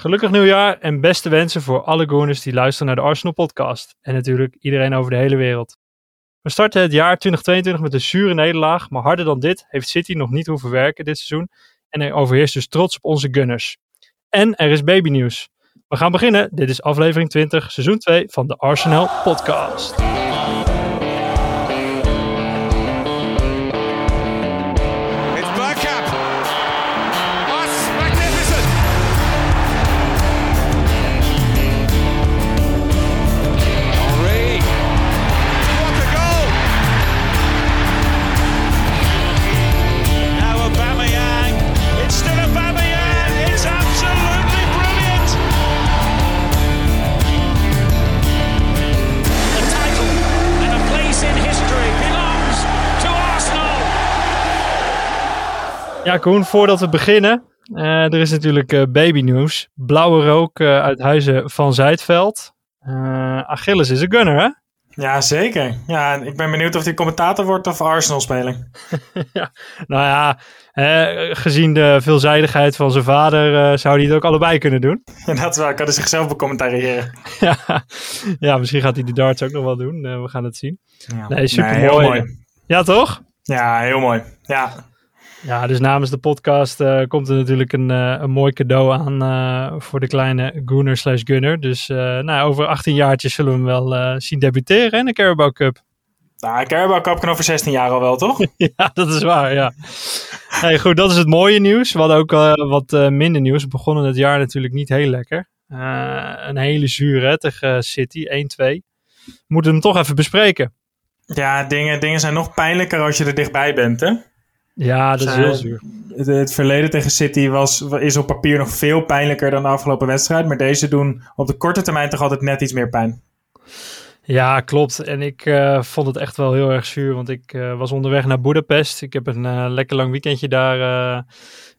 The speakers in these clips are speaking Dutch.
Gelukkig nieuwjaar en beste wensen voor alle Gooners die luisteren naar de Arsenal podcast. En natuurlijk iedereen over de hele wereld. We starten het jaar 2022 met een zure nederlaag, maar harder dan dit heeft City nog niet hoeven werken dit seizoen. En hij overheerst dus trots op onze Gunners. En er is babynieuws. We gaan beginnen. Dit is aflevering 20, seizoen 2 van de Arsenal podcast. Ja, Koen, voordat we beginnen. eh, er is natuurlijk eh, babynieuws. Blauwe rook eh, uit huizen van Zuidveld. Achilles is een gunner, hè? Ja, zeker. Ja, ik ben benieuwd of hij commentator wordt of Arsenal-speler. Nou ja, gezien de veelzijdigheid van zijn vader zou hij het ook allebei kunnen doen. Inderdaad wel, kan hij zichzelf becommentariëren. ja, ja, misschien gaat hij de darts ook nog wel doen. We gaan het zien. Ja. Nee, super mooi. Ja, toch? Ja, heel mooi. Ja, Ja, dus namens de podcast eh, komt er natuurlijk een, eh, een mooi cadeau aan eh, voor de kleine Gooner slash Gunner. Dus nou, over 18 jaartjes zullen we hem wel zien debuteren in de Carabao Cup. nou, Carabao Cup kan over 16 jaar al wel, toch? ja, dat is waar, ja. Hey, goed, dat is het mooie nieuws. We hadden ook wat minder nieuws. We begonnen het jaar natuurlijk niet heel lekker. Een hele zure tegen City, 1-2. We moeten hem toch even bespreken. Ja, dingen, dingen zijn nog pijnlijker als je er dichtbij bent, hè? Ja, dat is heel zuur. Het, het verleden tegen City was, is op papier nog veel pijnlijker dan de afgelopen wedstrijd. Maar deze doen op de korte termijn toch altijd net iets meer pijn. Ja, klopt. En ik eh, vond het echt wel heel erg zuur, want ik eh, was onderweg naar Budapest. Ik heb een eh, lekker lang weekendje daar, eh,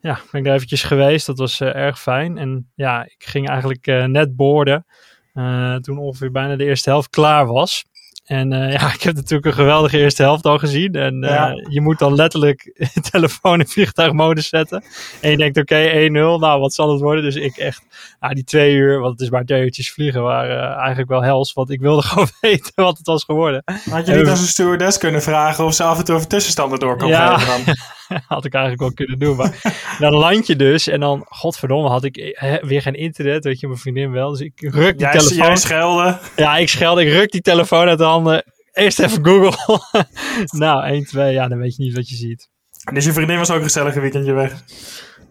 ja, ben ik daar eventjes geweest. Dat was eh, erg fijn. En ja, ik ging eigenlijk eh, net boorden eh, toen ongeveer bijna de eerste helft klaar was. En eh, ja, ik heb natuurlijk een geweldige eerste helft al gezien. En eh, Ja. je moet dan letterlijk telefoon in vliegtuigmodus zetten. En je denkt, oké, 1-0, nou wat zal het worden? Dus ik echt, nou, die twee uur, want het is maar twee uurtjes vliegen, waren eh, eigenlijk wel hels. Want ik wilde gewoon weten wat het was geworden. Had je niet als een stewardess kunnen vragen of ze af en toe even tussenstanden door kan Ja. geven dan? Had ik eigenlijk wel kunnen doen. Maar dan land je dus en dan, godverdomme, had ik weer geen internet. Weet je, mijn vriendin wel. Dus ik ruk die Jij, telefoon. jij schelde. Ja, ik schelde, ik ruk die telefoon uit de handen. Eerst even Google. nou, 1, 2, ja, dan weet je niet wat je ziet. Dus je vriendin was ook een gezellige weekendje weg.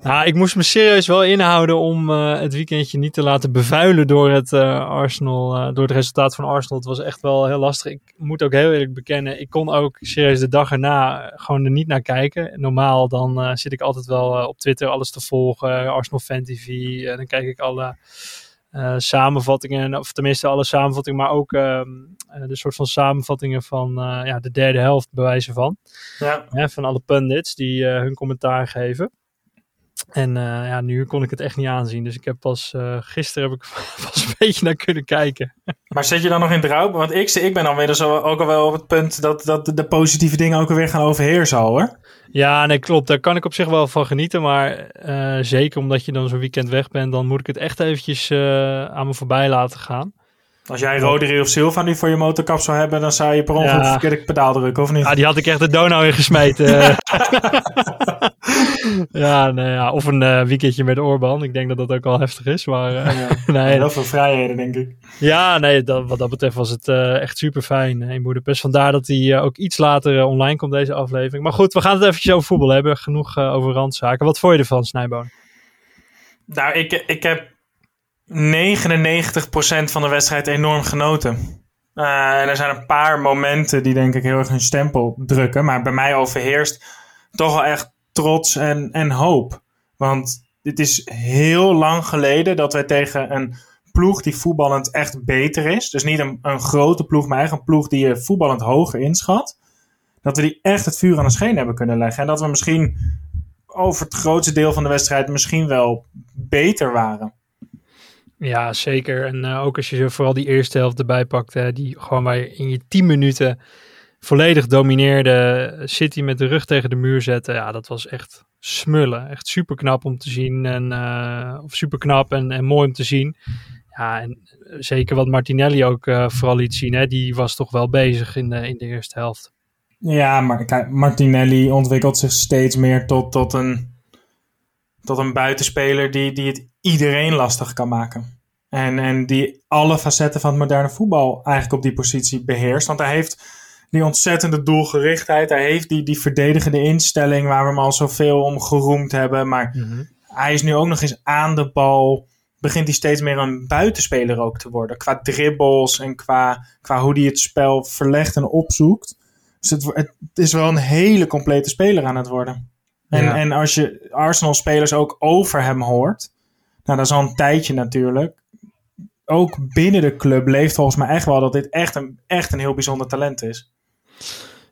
Nou, ik moest me serieus wel inhouden om eh, het weekendje niet te laten bevuilen door het, eh, Arsenal, eh, door het resultaat van Arsenal. Het was echt wel heel lastig. Ik moet ook heel eerlijk bekennen, ik kon ook serieus de dag erna gewoon er niet naar kijken. Normaal dan zit ik altijd wel op Twitter alles te volgen, Arsenal Fan TV. En dan kijk ik alle samenvattingen, of tenminste alle samenvattingen, maar ook ehm, eh, de soort van samenvattingen van ja, de derde helft, bewijzen van. Ja. Van alle pundits die hun commentaar geven. En eh, ja, nu kon ik het echt niet aanzien. Dus ik heb pas eh, gisteren heb ik pas een beetje naar kunnen kijken. Maar zit je dan nog in het rouw? Want ik, ik ben alweer zo ook al wel op het punt dat, dat de positieve dingen ook alweer gaan overheersen hoor. Ja, nee, klopt. Daar kan ik op zich wel van genieten. Maar eh, zeker omdat je dan zo'n weekend weg bent, dan moet ik het echt eventjes aan me voorbij laten gaan. Als jij Rodri of Silva nu voor je motorkap zou hebben, dan zou je per ongeluk Ja. verkeerd pedaal drukken, of niet? Ah, die had ik echt de Donau ingesmeten. ja, nee, ja, of een eh, weekendje met Orban. Ik denk dat dat ook wel heftig is. Maar eh, nee, Heel veel vrijheden, denk ik. Ja, nee, dat, wat dat betreft was het eh, echt super fijn in Boedapest. Vandaar dat hij ook iets later online komt, deze aflevering. Maar goed, we gaan het eventjes over voetbal hebben. Genoeg over randzaken. Wat vond je ervan, Snijboon? Nou, ik, ik heb 99% van de wedstrijd enorm genoten. Eh, en er zijn een paar momenten die denk ik heel erg hun stempel drukken. Maar bij mij overheerst toch wel echt trots en, en hoop. Want dit is heel lang geleden dat wij tegen een ploeg die voetballend echt beter is. Dus niet een, een grote ploeg, maar echt een ploeg die je voetballend hoger inschat. Dat we die echt het vuur aan de scheen hebben kunnen leggen. En dat we misschien over het grootste deel van de wedstrijd misschien wel beter waren. Ja, zeker. En eh, ook als je vooral die eerste helft erbij pakt, hè, die gewoon waar in je 10 minuten volledig domineerde City met de rug tegen de muur zetten. Ja, dat was echt smullen. Echt super knap om te zien. En, uh, of super knap en, en mooi om te zien. Ja, en zeker wat Martinelli ook vooral liet zien. Hè, die was toch wel bezig in de, in de eerste helft. Ja, maar Martinelli ontwikkelt zich steeds meer tot, tot, een, tot een buitenspeler die, die het iedereen lastig kan maken. En, en die alle facetten van het moderne voetbal eigenlijk op die positie beheerst. Want hij heeft die ontzettende doelgerichtheid. Hij heeft die, die verdedigende instelling waar we hem al zoveel om geroemd hebben. Maar mm-hmm. hij is nu ook nog eens aan de bal. Begint hij steeds meer een buitenspeler ook te worden. Qua dribbles en qua, qua hoe hij het spel verlegt en opzoekt. Dus het, het is wel een hele complete speler aan het worden. En, ja. en als je Arsenal-spelers ook over hem hoort. Nou, dat is al een tijdje natuurlijk ook binnen de club leeft volgens mij echt wel dat dit echt een, echt een heel bijzonder talent is.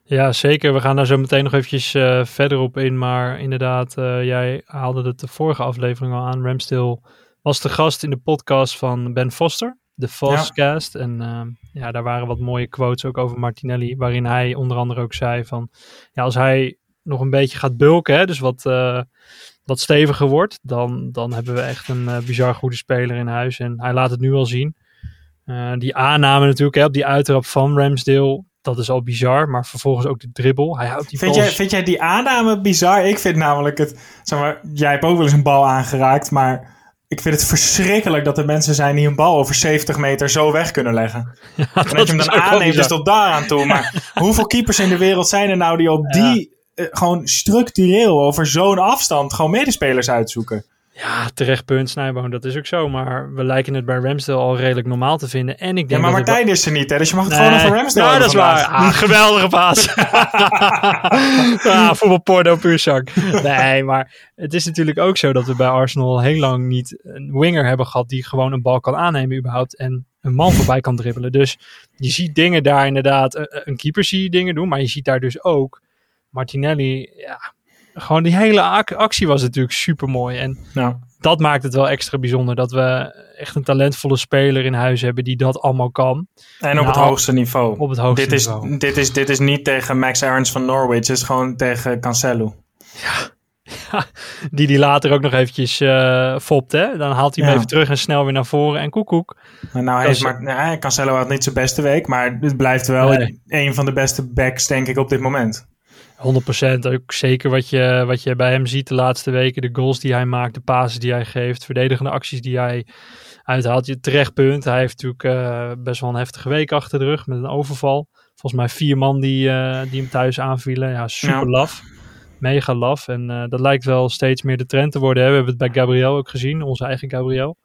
Ja, zeker. We gaan daar zo meteen nog eventjes uh, verder op in. Maar inderdaad, uh, jij haalde het de vorige aflevering al aan. Ramsdale was de gast in de podcast van Ben Foster, de Fostcast. Ja. En uh, ja, daar waren wat mooie quotes ook over Martinelli. Waarin hij onder andere ook zei van... Ja, als hij nog een beetje gaat bulken, hè, dus wat wat steviger wordt, dan, dan hebben we echt een uh, bizar goede speler in huis. En hij laat het nu al zien. Uh, die aanname natuurlijk hè, op die uittrap van Ramsdale, dat is al bizar. Maar vervolgens ook de dribbel. Hij houdt die vind, jij, vind jij die aanname bizar? Ik vind namelijk het, zeg maar, jij hebt ook wel eens een bal aangeraakt, maar ik vind het verschrikkelijk dat er mensen zijn die een bal over 70 meter zo weg kunnen leggen. Ja, dat, dat je hem dan aanneemt, dus tot daar aan toe. Maar hoeveel keepers in de wereld zijn er nou die op ja. die eh, gewoon structureel over zo'n afstand gewoon medespelers uitzoeken. Ja, terecht punt, Snijboom. Dat is ook zo. Maar we lijken het bij Ramsdale al redelijk normaal te vinden. En ik denk ja, maar Martijn wel... is er niet, hè? Dus je mag het nee. gewoon over Ramsdale Ja, dat is waar. Ah, geweldige paas. ah, voetbalporno puur zak. Nee, maar het is natuurlijk ook zo dat we bij Arsenal heel lang niet een winger hebben gehad... die gewoon een bal kan aannemen überhaupt. En een man voorbij kan dribbelen. Dus je ziet dingen daar inderdaad... Een keeper zie je dingen doen, maar je ziet daar dus ook Martinelli, ja, gewoon die hele actie was natuurlijk super mooi. En nou. dat maakt het wel extra bijzonder dat we echt een talentvolle speler in huis hebben die dat allemaal kan. En op nou, het hoogste niveau. Op het hoogste dit niveau. Is, dit, is, dit is niet tegen Max Aarons van Norwich, het is gewoon tegen Cancelo. Ja. Ja, die die later ook nog eventjes uh, fopt, hè? Dan haalt hij hem ja. even terug en snel weer naar voren en koekoek. Nou, heeft maar, nou, Cancelo had niet zijn beste week, maar het blijft wel nee. een van de beste backs, denk ik, op dit moment. 100% ook zeker wat je, wat je bij hem ziet de laatste weken. De goals die hij maakt, de passes die hij geeft, verdedigende acties die hij uithaalt. Je terecht punt. Hij heeft natuurlijk uh, best wel een heftige week achter de rug met een overval. Volgens mij vier man die, uh, die hem thuis aanvielen. Ja, super ja. laf. Mega laf. En uh, dat lijkt wel steeds meer de trend te worden. Hè. We hebben het bij Gabriel ook gezien, onze eigen Gabriel.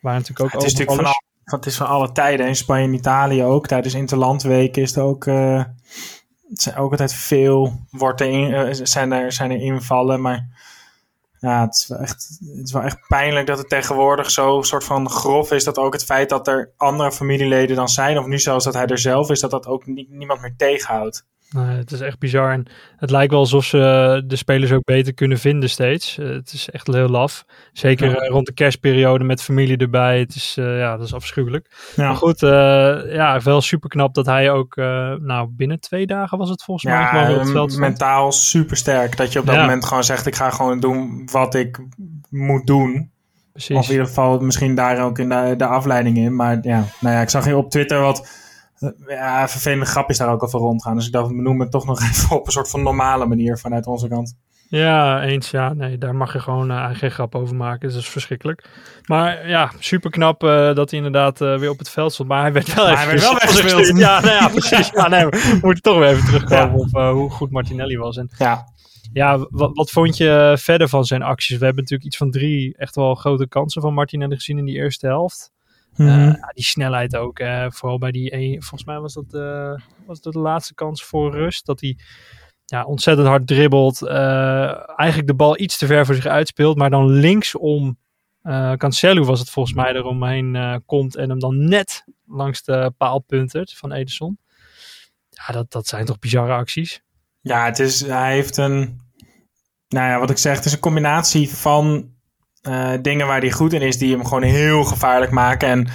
Waar natuurlijk ook het is natuurlijk van, al, het is van alle tijden. In Spanje en Italië ook. Tijdens Interlandweken is er ook het zijn ook altijd veel, wordt er in, zijn, er, zijn er invallen, maar ja, het is, wel echt, het is wel echt pijnlijk dat het tegenwoordig zo soort van grof is. Dat ook het feit dat er andere familieleden dan zijn, of nu zelfs dat hij er zelf is, dat dat ook nie, niemand meer tegenhoudt. Nee, het is echt bizar. En het lijkt wel alsof ze de spelers ook beter kunnen vinden steeds. Uh, het is echt heel laf. Zeker ja. uh, rond de kerstperiode met familie erbij. Het is, uh, ja, dat is afschuwelijk. Ja. Maar goed, ja, wel super knap dat hij ook, nou, binnen twee dagen was het volgens mij. Ja, het veld mentaal super sterk. Dat je op dat ja. moment gewoon zegt, ik ga gewoon doen wat ik moet doen. Precies. Of in ieder geval misschien daar ook in de, de afleiding in. Maar ja, nou ja, ik zag hier op Twitter wat ja, vervelende grapjes daar ook over rondgaan. Dus ik dacht, we noemen het toch nog even op een soort van normale manier vanuit onze kant. Ja, eens ja. Nee, daar mag je gewoon uh, geen grap over maken. Dus dat is verschrikkelijk. Maar ja, super knap uh, dat hij inderdaad uh, weer op het veld stond. Maar hij werd wel, maar hij werd wel weggespeeld. Ja, nou ja, precies. Ja, nee, we moeten toch weer even terugkomen ja. op hoe goed Martinelli was. En, ja. Ja, wat, wat vond je verder van zijn acties? We hebben natuurlijk iets van drie echt wel grote kansen van Martinelli gezien in die eerste helft. Mm -hmm. uh, die snelheid ook. Uh, vooral bij die een, volgens mij was dat, uh, was dat de laatste kans voor rust. Dat hij ja, ontzettend hard dribbelt. eigenlijk de bal iets te ver voor zich uitspeelt. Maar dan linksom Cancelo was het volgens mij eromheen komt. En hem dan net langs de paal puntert van Ederson. Ja, dat, dat zijn toch bizarre acties. Ja, het is, hij heeft een... Nou ja, wat ik zeg, het is een combinatie van uh, dingen waar hij goed in is, die hem gewoon heel gevaarlijk maken. En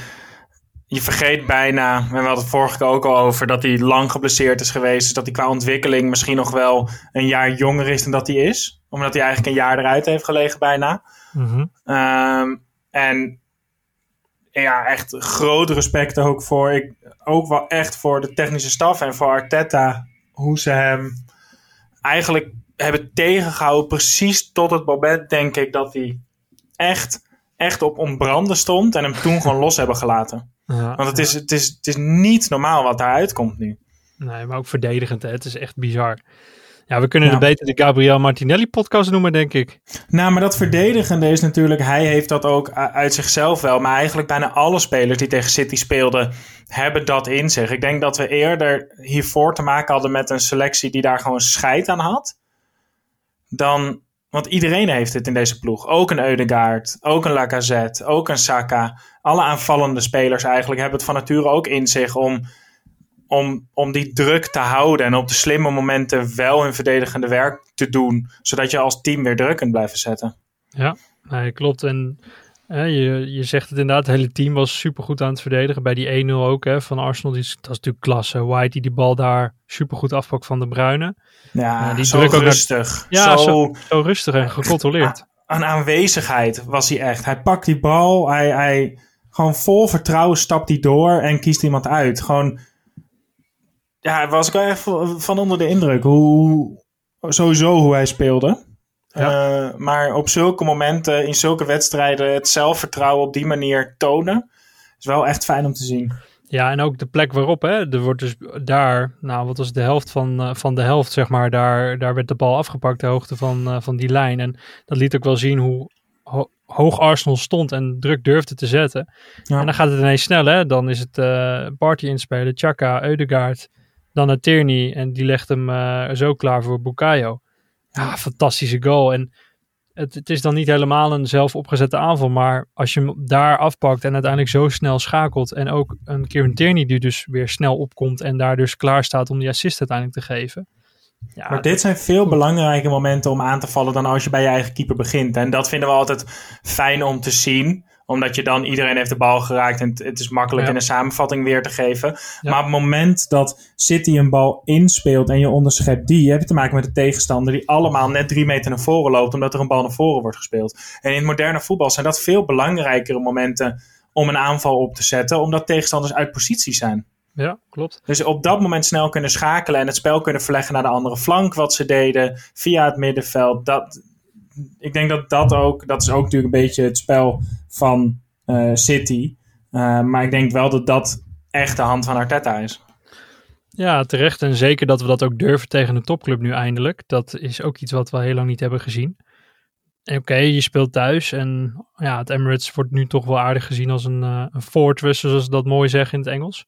je vergeet bijna, en we hadden het vorige keer ook al over, dat hij lang geblesseerd is geweest. Dus dat hij qua ontwikkeling misschien nog wel een jaar jonger is dan dat hij is. Omdat hij eigenlijk een jaar eruit heeft gelegen bijna. Mhm. Ehm, en ja, echt groot respect ook voor, ik, ook wel echt voor de technische staf en voor Arteta. Hoe ze hem eigenlijk hebben tegengehouden. Precies tot het moment, denk ik, dat hij echt, echt op ontbranden stond. En hem toen gewoon los hebben gelaten. Ja, Want het is, het, is, het is niet normaal wat daaruit komt nu. Nee, maar ook verdedigend. Hè? Het is echt bizar. Ja, we kunnen Ja. het beter de Gabriel Martinelli podcast noemen, denk ik. Nou, maar dat verdedigende is natuurlijk, hij heeft dat ook uit zichzelf wel. Maar eigenlijk bijna alle spelers die tegen City speelden, hebben dat in zich. Ik denk dat we eerder hiervoor te maken hadden met een selectie die daar gewoon scheid aan had. Dan, want iedereen heeft het in deze ploeg. Ook een Eudegaard, ook een Lacazette, ook een Saka. Alle aanvallende spelers eigenlijk hebben het van nature ook in zich om, om, om die druk te houden. En op de slimme momenten wel hun verdedigende werk te doen. Zodat je als team weer druk kunt blijven zetten. Nee, klopt. En je, je zegt het inderdaad, het hele team was supergoed aan het verdedigen. Bij die 1-0 ook hè, van Arsenal, die, dat is natuurlijk klasse. White die die bal daar supergoed afpakt van de Bruine. Ja, die zo druk ook naar- rustig. Ja, zo, zo- Zo rustig en gecontroleerd. een aanwezigheid was hij echt. Hij pakt die bal, hij, hij gewoon vol vertrouwen stapt hij door en kiest iemand uit. Gewoon, ja, was ik wel echt van van onder de indruk. Hoe, sowieso hoe hij speelde. Eh, maar op zulke momenten, in zulke wedstrijden, het zelfvertrouwen op die manier tonen, is wel echt fijn om te zien. Ja, en ook de plek waarop, hè. Er wordt dus daar, nou, wat was de helft van, eh, van de helft, zeg maar. Daar, daar werd de bal afgepakt, de hoogte van, eh, van die lijn. En dat liet ook wel zien hoe ho- hoog Arsenal stond en druk durfde te zetten. Ja. En dan gaat het ineens snel, hè. Dan is het Barty inspelen, Chaka, Eudegaard, dan naar Tierney. En die legt hem zo klaar voor Bukayo. Ja, fantastische goal. En het, het is dan niet helemaal een zelf opgezette aanval, maar als je hem daar afpakt en uiteindelijk zo snel schakelt en ook een Kieran Tierney die dus weer snel opkomt en daar dus klaar staat om die assist uiteindelijk te geven. Ja, Maar dit zijn veel belangrijke momenten om aan te vallen dan als je bij je eigen keeper begint. En dat vinden we altijd fijn om te zien. Omdat je dan, iedereen heeft de bal geraakt en het, het is makkelijk Ja. in een samenvatting weer te geven. Ja. Maar op het moment dat City een bal inspeelt en je onderschept die, heb je te maken met de tegenstander die allemaal net drie meter naar voren loopt omdat er een bal naar voren wordt gespeeld. En in het moderne voetbal zijn dat veel belangrijkere momenten om een aanval op te zetten, omdat tegenstanders uit positie zijn. ja, klopt. Dus op dat moment snel kunnen schakelen en het spel kunnen verleggen naar de andere flank, wat ze deden, via het middenveld. Dat, ik denk dat dat ook, dat is ook natuurlijk een beetje het spel van eh, City. Eh, maar ik denk wel dat dat echt de hand van Arteta is. Ja, terecht. En zeker dat we dat ook durven tegen een topclub nu eindelijk. Dat is ook iets wat we heel lang niet hebben gezien. En Oké, je speelt thuis en ja, het Emirates wordt nu toch wel aardig gezien als een, eh, een fortress, zoals ze dat mooi zeggen in het Engels.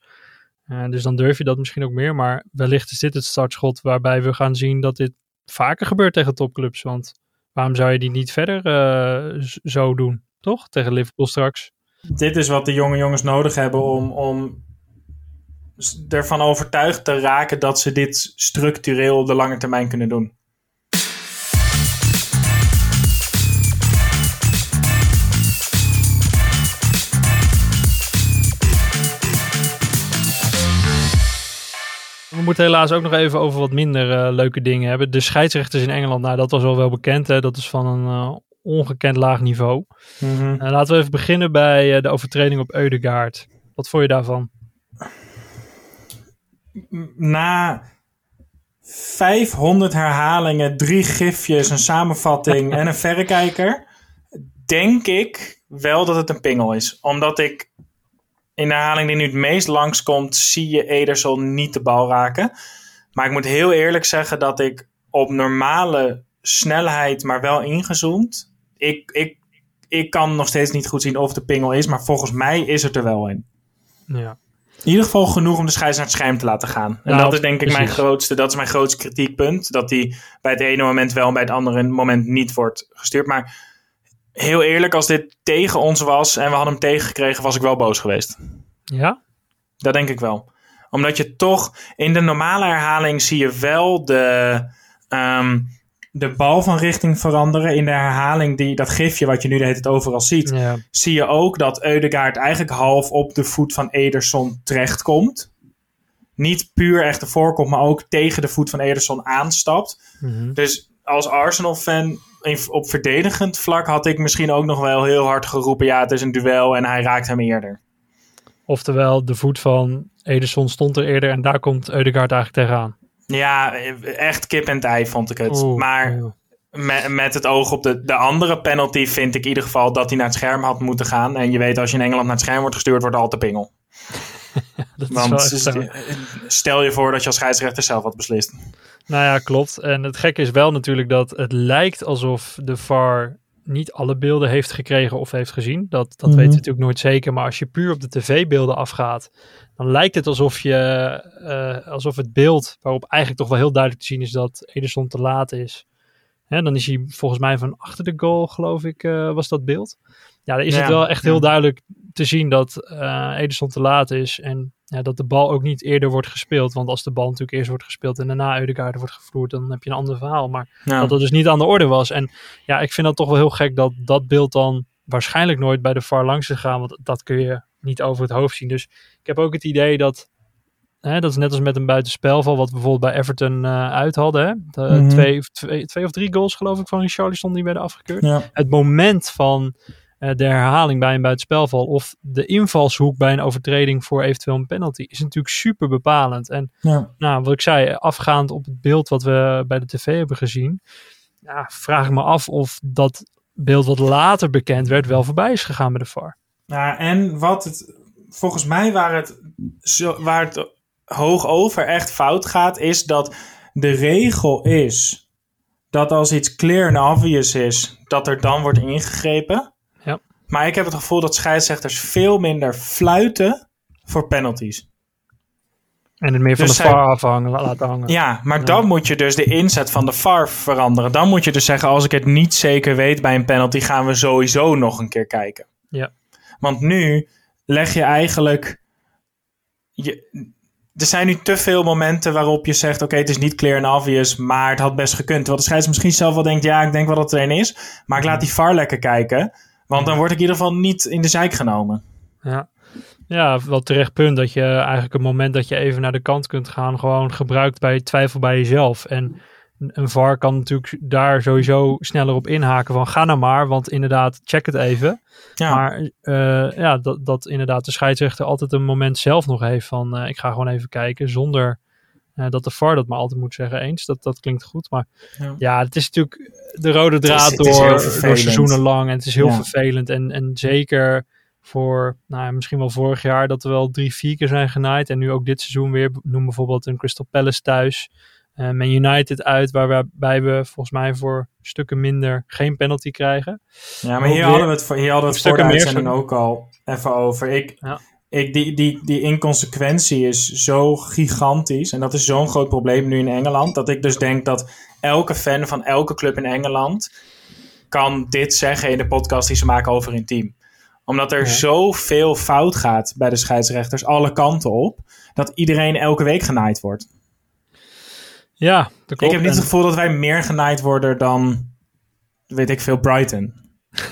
Dus dan durf je dat misschien ook meer, maar wellicht is dit het startschot waarbij we gaan zien dat dit vaker gebeurt tegen topclubs. Want waarom zou je die niet verder zo doen, toch? Tegen Liverpool straks. Dit is wat de jonge jongens nodig hebben om, om ervan overtuigd te raken dat ze dit structureel op de lange termijn kunnen doen. We moeten helaas ook nog even over wat minder eh, leuke dingen hebben. De scheidsrechters in Engeland, nou dat was al wel bekend. Hè? Dat is van een eh, ongekend laag niveau. Mhm. Eh, laten we even beginnen bij eh, de overtreding op Eudegaard. Wat vond je daarvan? na 500 herhalingen, drie gifjes, een samenvatting en een verrekijker, denk ik wel dat het een pingel is. Omdat ik in de herhaling die nu het meest langskomt, zie je Ederson niet de bal raken. Maar ik moet heel eerlijk zeggen dat ik op normale snelheid, maar wel ingezoomd, ik, ik, ik kan nog steeds niet goed zien of het een pingel is, maar volgens mij is het er wel een. Ja. In ieder geval genoeg om de scheids naar het scherm te laten gaan. En Nou, dat is denk ik mijn grootste, dat is mijn grootste kritiekpunt. Dat die bij het ene moment wel en bij het andere moment niet wordt gestuurd. Maar heel eerlijk, als dit tegen ons was en we hadden hem tegengekregen, was ik wel boos geweest. Ja? Dat denk ik wel. Omdat je toch in de normale herhaling zie je wel de, ehm, de bal van richting veranderen. In de herhaling, die, dat gifje wat je nu de hele tijd overal ziet, Ja. zie je ook dat Eudegaard eigenlijk half op de voet van Ederson terechtkomt. Niet puur echt ervoor komt, maar ook tegen de voet van Ederson aanstapt. Mhm. Dus als Arsenal-fan op verdedigend vlak had ik misschien ook nog wel heel hard geroepen: ja, het is een duel en hij raakt hem eerder. Oftewel, de voet van Ederson stond er eerder en daar komt Eudegaard eigenlijk tegenaan. Ja, echt kip en ei vond ik het. Maar met, met het oog op de, de andere penalty vind ik in ieder geval dat hij naar het scherm had moeten gaan. En je weet, als je in Engeland naar het scherm wordt gestuurd, wordt er altijd pingel. Dat Want zo. stel je voor dat je als scheidsrechter zelf had beslist. Nou ja, klopt. En het gekke is wel natuurlijk dat het lijkt alsof de VAR niet alle beelden heeft gekregen of heeft gezien. Dat, dat Mhm. weten we natuurlijk nooit zeker. Maar als je puur op de tv-beelden afgaat, dan lijkt het alsof, je, eh, alsof het beeld waarop eigenlijk toch wel heel duidelijk te zien is dat Ederson te laat is. Hè, dan is hij volgens mij van achter de goal, geloof ik, eh, was dat beeld. Ja, dan is het wel echt heel duidelijk te zien dat eh Ederson te laat is. En ja, dat de bal ook niet eerder wordt gespeeld. Want als de bal natuurlijk eerst wordt gespeeld en daarna Eudegaard wordt gevloerd, dan heb je een ander verhaal. Maar dat dat dus niet aan de orde was. En ja, ik vind dat toch wel heel gek dat dat beeld dan waarschijnlijk nooit bij de VAR langs is gegaan. Want dat kun je niet over het hoofd zien. Dus ik heb ook het idee dat, hè, dat is net als met een buitenspelval, wat we bijvoorbeeld bij Everton eh, uit hadden. Hè? De, Mhm. twee, twee, twee of drie goals geloof ik van Richarlison die werden afgekeurd Ja. het moment van eh, de herhaling bij een buitenspelval of de invalshoek bij een overtreding voor eventueel een penalty is natuurlijk super bepalend. En Ja. nou, wat ik zei, afgaand op het beeld wat we bij de tv hebben gezien, ja, vraag ik me af of dat beeld wat later bekend werd wel voorbij is gegaan met de VAR. Ja, en wat het, volgens mij waar het, waar het hoog over echt fout gaat, is dat de regel is dat als iets clear and obvious is, dat er dan wordt ingegrepen. Ja. Maar ik heb het gevoel dat scheidsrechters veel minder fluiten voor penalties. En het meer van Dus de VAR afhangen, la- laten hangen. Ja, maar dan moet je dus de inzet van de VAR veranderen. Dan moet je dus zeggen, als ik het niet zeker weet bij een penalty, gaan we sowieso nog een keer kijken. Ja. Want nu leg je eigenlijk. Je, er zijn nu te veel momenten waarop je zegt: Oké, het is niet clear and obvious, maar het had best gekund. Terwijl de scheids misschien zelf wel denkt: Ja, ik denk wel dat er een is. Maar ik laat die VAR lekker kijken. Want dan word ik in ieder geval niet in de zijk genomen. Ja. ja, wel terecht punt dat je eigenlijk het moment dat je even naar de kant kunt gaan, gewoon gebruikt bij twijfel bij jezelf. En een VAR kan natuurlijk daar sowieso sneller op inhaken van ga nou maar, want inderdaad, check het even. Ja, Maar eh, ja, dat, dat inderdaad de scheidsrechter altijd een moment zelf nog heeft van eh, ik ga gewoon even kijken zonder eh, dat de VAR dat maar altijd moet zeggen eens. Dat, dat klinkt goed, maar Ja. ja, het is natuurlijk de rode draad is door, door seizoenen lang en het is heel Ja. vervelend. En, en zeker voor, nou, misschien wel vorig jaar dat we wel drie, vier keer zijn genaaid en nu ook dit seizoen weer. Noem bijvoorbeeld een Crystal Palace thuis. Eh Man United uit, waarbij we volgens mij voor stukken minder geen penalty krijgen. Ja, maar Ook hier hadden we het voor, hier hadden we het voor de meer, ook al even over. Ik, Ja. ik, die, die, die inconsequentie is zo gigantisch. En dat is zo'n groot probleem nu in Engeland. Dat ik dus denk dat elke fan van elke club in Engeland kan dit zeggen in de podcast die ze maken over hun team. Omdat er Ja. zoveel fout gaat bij de scheidsrechters, alle kanten op, dat iedereen elke week genaaid wordt. Ja, dat klopt. Ik heb niet het gevoel dat wij meer genaaid worden dan, weet ik veel, Brighton.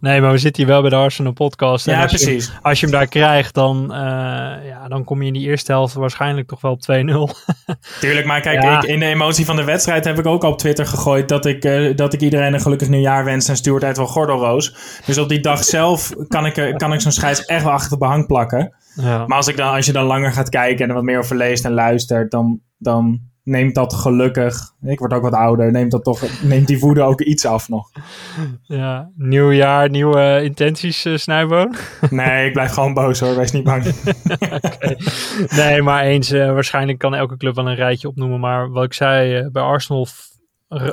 Nee, maar we zitten hier wel bij de Arsenal podcast. En Ja, je- precies. als je hem daar krijgt, dan, eh, ja, dan kom je in die eerste helft waarschijnlijk toch wel op 2-0. Tuurlijk, maar kijk, Ja. ik, in de emotie van de wedstrijd heb ik ook op Twitter gegooid dat ik, eh, dat ik iedereen een gelukkig nieuwjaar wens en Stuart uit wel gordelroos. Dus op die dag zelf kan ik, kan ik zo'n scheids echt wel achter de behang plakken. ja. Maar als, ik dan, als je dan langer gaat kijken en er wat meer over leest en luistert, dan, dan neemt dat gelukkig, ik word ook wat ouder, neemt, dat toch, neemt die woede ook iets af nog. ja, nieuw jaar, nieuwe intenties, eh Snijboon. Nee, ik blijf gewoon boos hoor, wees niet bang. nee, maar eens, eh, waarschijnlijk kan elke club wel een rijtje opnoemen. Maar wat ik zei, bij Arsenal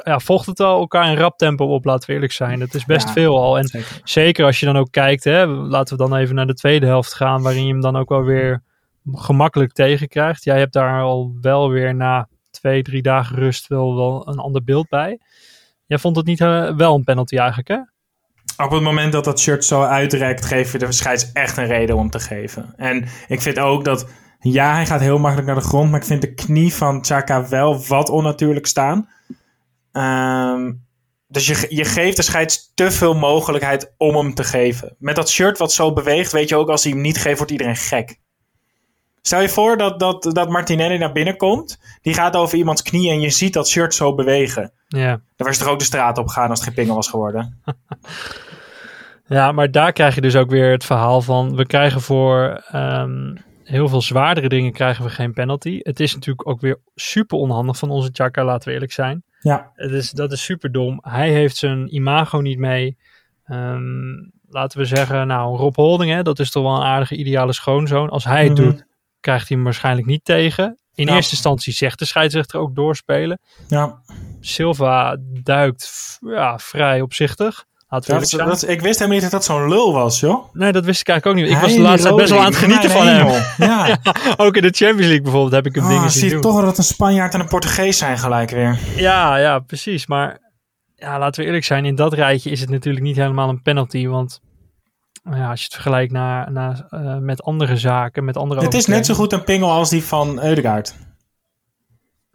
ja, volgt het al elkaar in rap tempo op, laten we eerlijk zijn. Dat is best Ja, veel al. En Zeker. Zeker als je dan ook kijkt, hè, laten we dan even naar de tweede helft gaan, waarin je hem dan ook wel weer gemakkelijk tegenkrijgt. Jij hebt daar al wel weer na twee, drie dagen rust wel, wel een ander beeld bij. Jij vond het niet eh, wel een penalty eigenlijk, hè? Op het moment dat dat shirt zo uitrekt, geef je de scheids echt een reden om te geven. En ik vind ook dat, ja, hij gaat heel makkelijk naar de grond, maar ik vind de knie van Chaka wel wat onnatuurlijk staan. Ehm, dus je, je geeft de scheids te veel mogelijkheid om hem te geven. Met dat shirt wat zo beweegt, weet je ook, als hij hem niet geeft, wordt iedereen gek. Stel je voor dat, dat, dat Martinelli naar binnen komt. Die gaat over iemands knie en je ziet dat shirt zo bewegen. Ja. Dan was je toch ook de straat op gegaan als het geen pingel was geworden. ja, maar daar krijg je dus ook weer het verhaal van... we krijgen voor ehm, heel veel zwaardere dingen krijgen we geen penalty. Het is natuurlijk ook weer super onhandig van onze Chaka, laten we eerlijk zijn. Ja. Het is, dat is super dom. Hij heeft zijn imago niet mee. Ehm, laten we zeggen, nou, Rob Holding, hè, dat is toch wel een aardige ideale schoonzoon. Als hij het Mhm. doet, krijgt hij hem waarschijnlijk niet tegen. In eerste instantie zegt de scheidsrechter ook doorspelen. Ja, Silva duikt ja, vrij opzichtig. Dat, dat, ik wist helemaal niet dat dat zo'n lul was, joh. Nee, dat wist ik eigenlijk ook niet. Ik was de laatste tijd best wel aan het genieten van hem. Ja, Ook in de Champions League bijvoorbeeld heb ik hem Ah, dingen zie zien je doen. toch wel dat een Spanjaard en een Portugees zijn gelijk weer. Ja, ja, precies. Maar ja, laten we eerlijk zijn, in dat rijtje is het natuurlijk niet helemaal een penalty. Want ja, als je het vergelijkt naar, naar, eh, met andere zaken, met andere Het is net zo goed een pingel als die van Eudegaard.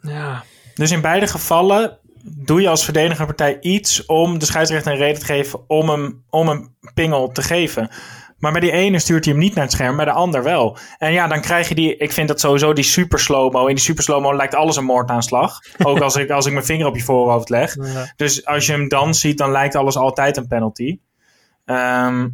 Ja, Dus in beide gevallen doe je als verdedigende partij iets om de scheidsrechter een reden te geven om hem, om een pingel te geven. Maar bij die ene stuurt hij hem niet naar het scherm, bij de ander wel. En ja, dan krijg je die, ik vind dat sowieso die super slow-mo. In die super slow-mo lijkt alles een moordaanslag. Ook als ik, als ik mijn vinger op je voorhoofd leg. ja. Dus als je hem dan ziet, dan lijkt alles altijd een penalty. Ehm,